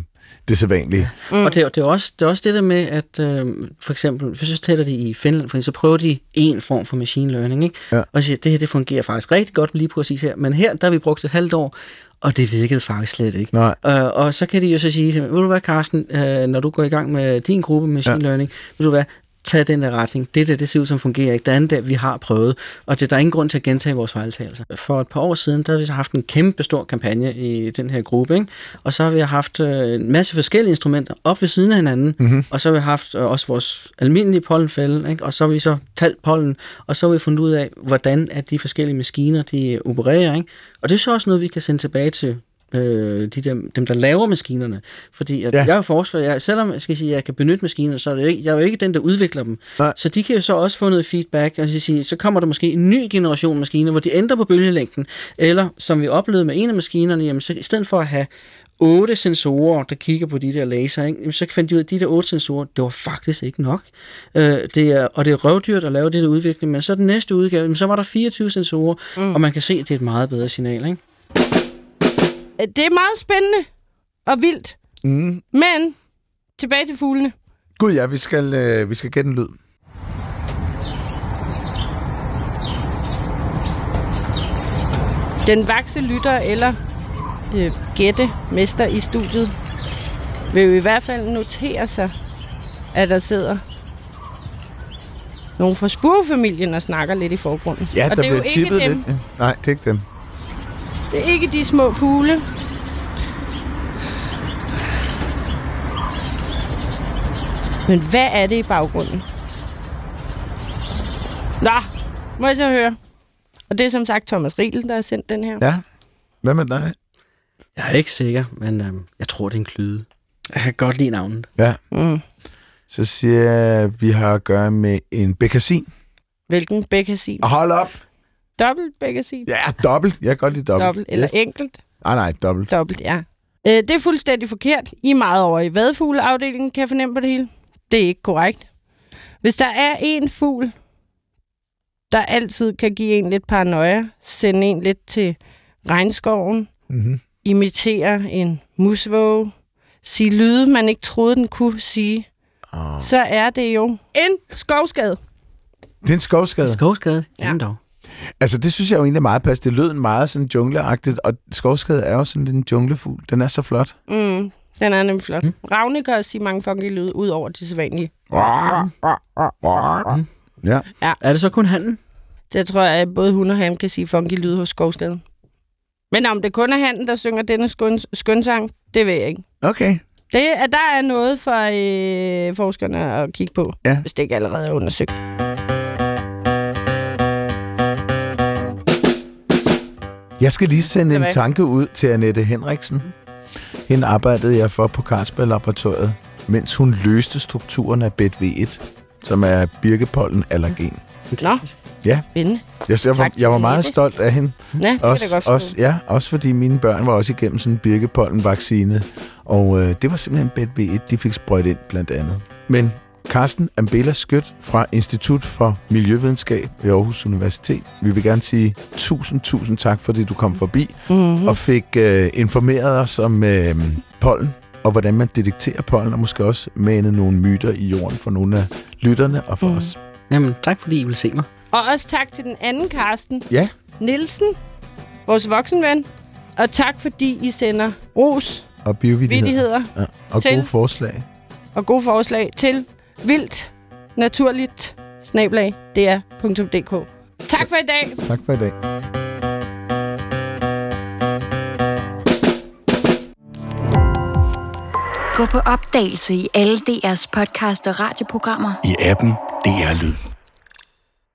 det sædvanlige. Mm. Og det, det, er også, det er også det der med, at øh, for eksempel, hvis så tæller de i Finland, for eksempel, så prøver de en form for machine learning, ikke? Ja. og siger, det her det fungerer faktisk rigtig godt lige præcis her, men her der har vi brugt et halvt år, og det virkede faktisk slet ikke. Nej. Øh, og så kan de jo så sige, ved du hvad, Carsten, øh, når du går i gang med din gruppe machine ja. learning, ved du hvad, tage den der retning. Det der, det ser ud som fungerer ikke. Det andet der, vi har prøvet. Og det, der er ingen grund til at gentage vores fejltagelser. For et par år siden, der har vi haft en kæmpe stor kampagne i den her gruppe. Ikke? Og så har vi haft øh, en masse forskellige instrumenter op ved siden af hinanden. Mm-hmm. Og så har vi haft øh, også vores almindelige pollenfælde. Ikke? Og så har vi så talt pollen. Og så har vi fundet ud af, hvordan at de forskellige maskiner, de opererer. Ikke? Og det er så også noget, vi kan sende tilbage til øh, de der, dem, der laver maskinerne. Fordi at ja. jeg er forsker, jeg, selvom jeg skal sige, at jeg kan benytte maskiner, så er det ikke, jeg er jo ikke den, der udvikler dem. Nej. Så de kan jo så også få noget feedback, og sige, så kommer der måske en ny generation maskiner, hvor de ændrer på bølgelængden, eller som vi oplevede med en af maskinerne, jamen, så i stedet for at have otte sensorer, der kigger på de der laser, ikke? så fandt de ud af, at de der otte sensorer, det var faktisk ikke nok. Øh, det er, og det er røvdyrt at lave det der udvikling, men så den næste udgave, så var der 24 sensorer, mm. og man kan se, at det er et meget bedre signal. Ikke? Det er meget spændende og vildt. Mm. Men tilbage til fuglene. Gud ja, vi skal, øh, vi skal gætte en lyd. Den vakse lytter eller øh, gætte mester i studiet vil jo i hvert fald notere sig, at der sidder nogen fra spurfamilien og snakker lidt i forgrunden. Ja, og der det er jo ikke tippet dem. lidt. Nej, det er ikke dem. Det er ikke de små fugle. Men hvad er det i baggrunden? Nå, må jeg så høre. Og det er som sagt Thomas Riedel, der har sendt den her. Ja. Hvad med dig? Jeg er ikke sikker, men øhm, jeg tror, det er en klyde. Jeg kan godt lide navnet. Ja. Mm. Så siger jeg, at vi har at gøre med en bekassin. Hvilken bekkasin? Og hold op! Dobbelt bekkasin? Ja, dobbelt. Jeg kan godt lide dobbelt. Dobbelt eller yes. enkelt? Nej, nej, dobbelt. Dobbelt, ja. Øh, det er fuldstændig forkert. I er meget over i vadfugleafdelingen, kan jeg fornemme på det hele. Det er ikke korrekt. Hvis der er en fugl, der altid kan give en lidt paranoia, sende en lidt til regnskoven, Mm-hmm. imitere en musvåge, sige lyde, man ikke troede, den kunne sige, Oh. så er det jo en skovskade. Det er en skovskade. Skovskade? Ja. Jamen dog. Altså, det synes jeg jo egentlig er meget pas. Det lød meget sådan jungleagtigt, og skovskade er jo sådan en junglefugl. Den er så flot. Mm, den er nemlig flot. Mm. Ravne kan også sige mange funky lyde, ud over de sædvanlige. Ja. Er det så kun handen? Det tror jeg, at både hun og han kan sige funky lyde hos skovskaden. Men om det kun er han, der synger denne skøn, skønsang, det ved jeg ikke. Okay. Det, er- der er noget for øh, forskerne at kigge på, Ja. hvis det ikke allerede er undersøgt. Jeg skal lige sende en tanke ud til Annette Henriksen. Hende arbejdede jeg for på Carlsberg-laboratoriet, mens hun løste strukturen af BED-V1, som er birkepollenallergen. Nå, Ja. spændende. Jeg, jeg, var, jeg var meget stolt af hende. Ja, det Også, godt også, ja, også fordi mine børn var også igennem sådan en birkepollenvaccine. Og øh, det var simpelthen BED-V1, de fik sprøjt ind blandt andet. Men Carsten Ambela Skødt fra Institut for Miljøvidenskab ved Aarhus Universitet. Vi vil gerne sige tusind, tusind tak, fordi du kom forbi Mm-hmm. og fik øh, informeret os om øh, pollen, og hvordan man detekterer pollen, og måske også manet nogle myter i jorden for nogle af lytterne og for Mm. os. Jamen, tak fordi I vil se mig. Og også tak til den anden Karsten Ja, Nielsen, vores voksenven. Og tak, fordi I sender ros, og biovidigheder. vidigheder Ja, og Til- gode forslag. og gode forslag til vildt naturligt snablag dr.dk. Tak for i dag. Tak for i dag. Gå på opdagelse i alle DR's podcast og radioprogrammer. I appen DR Lyd.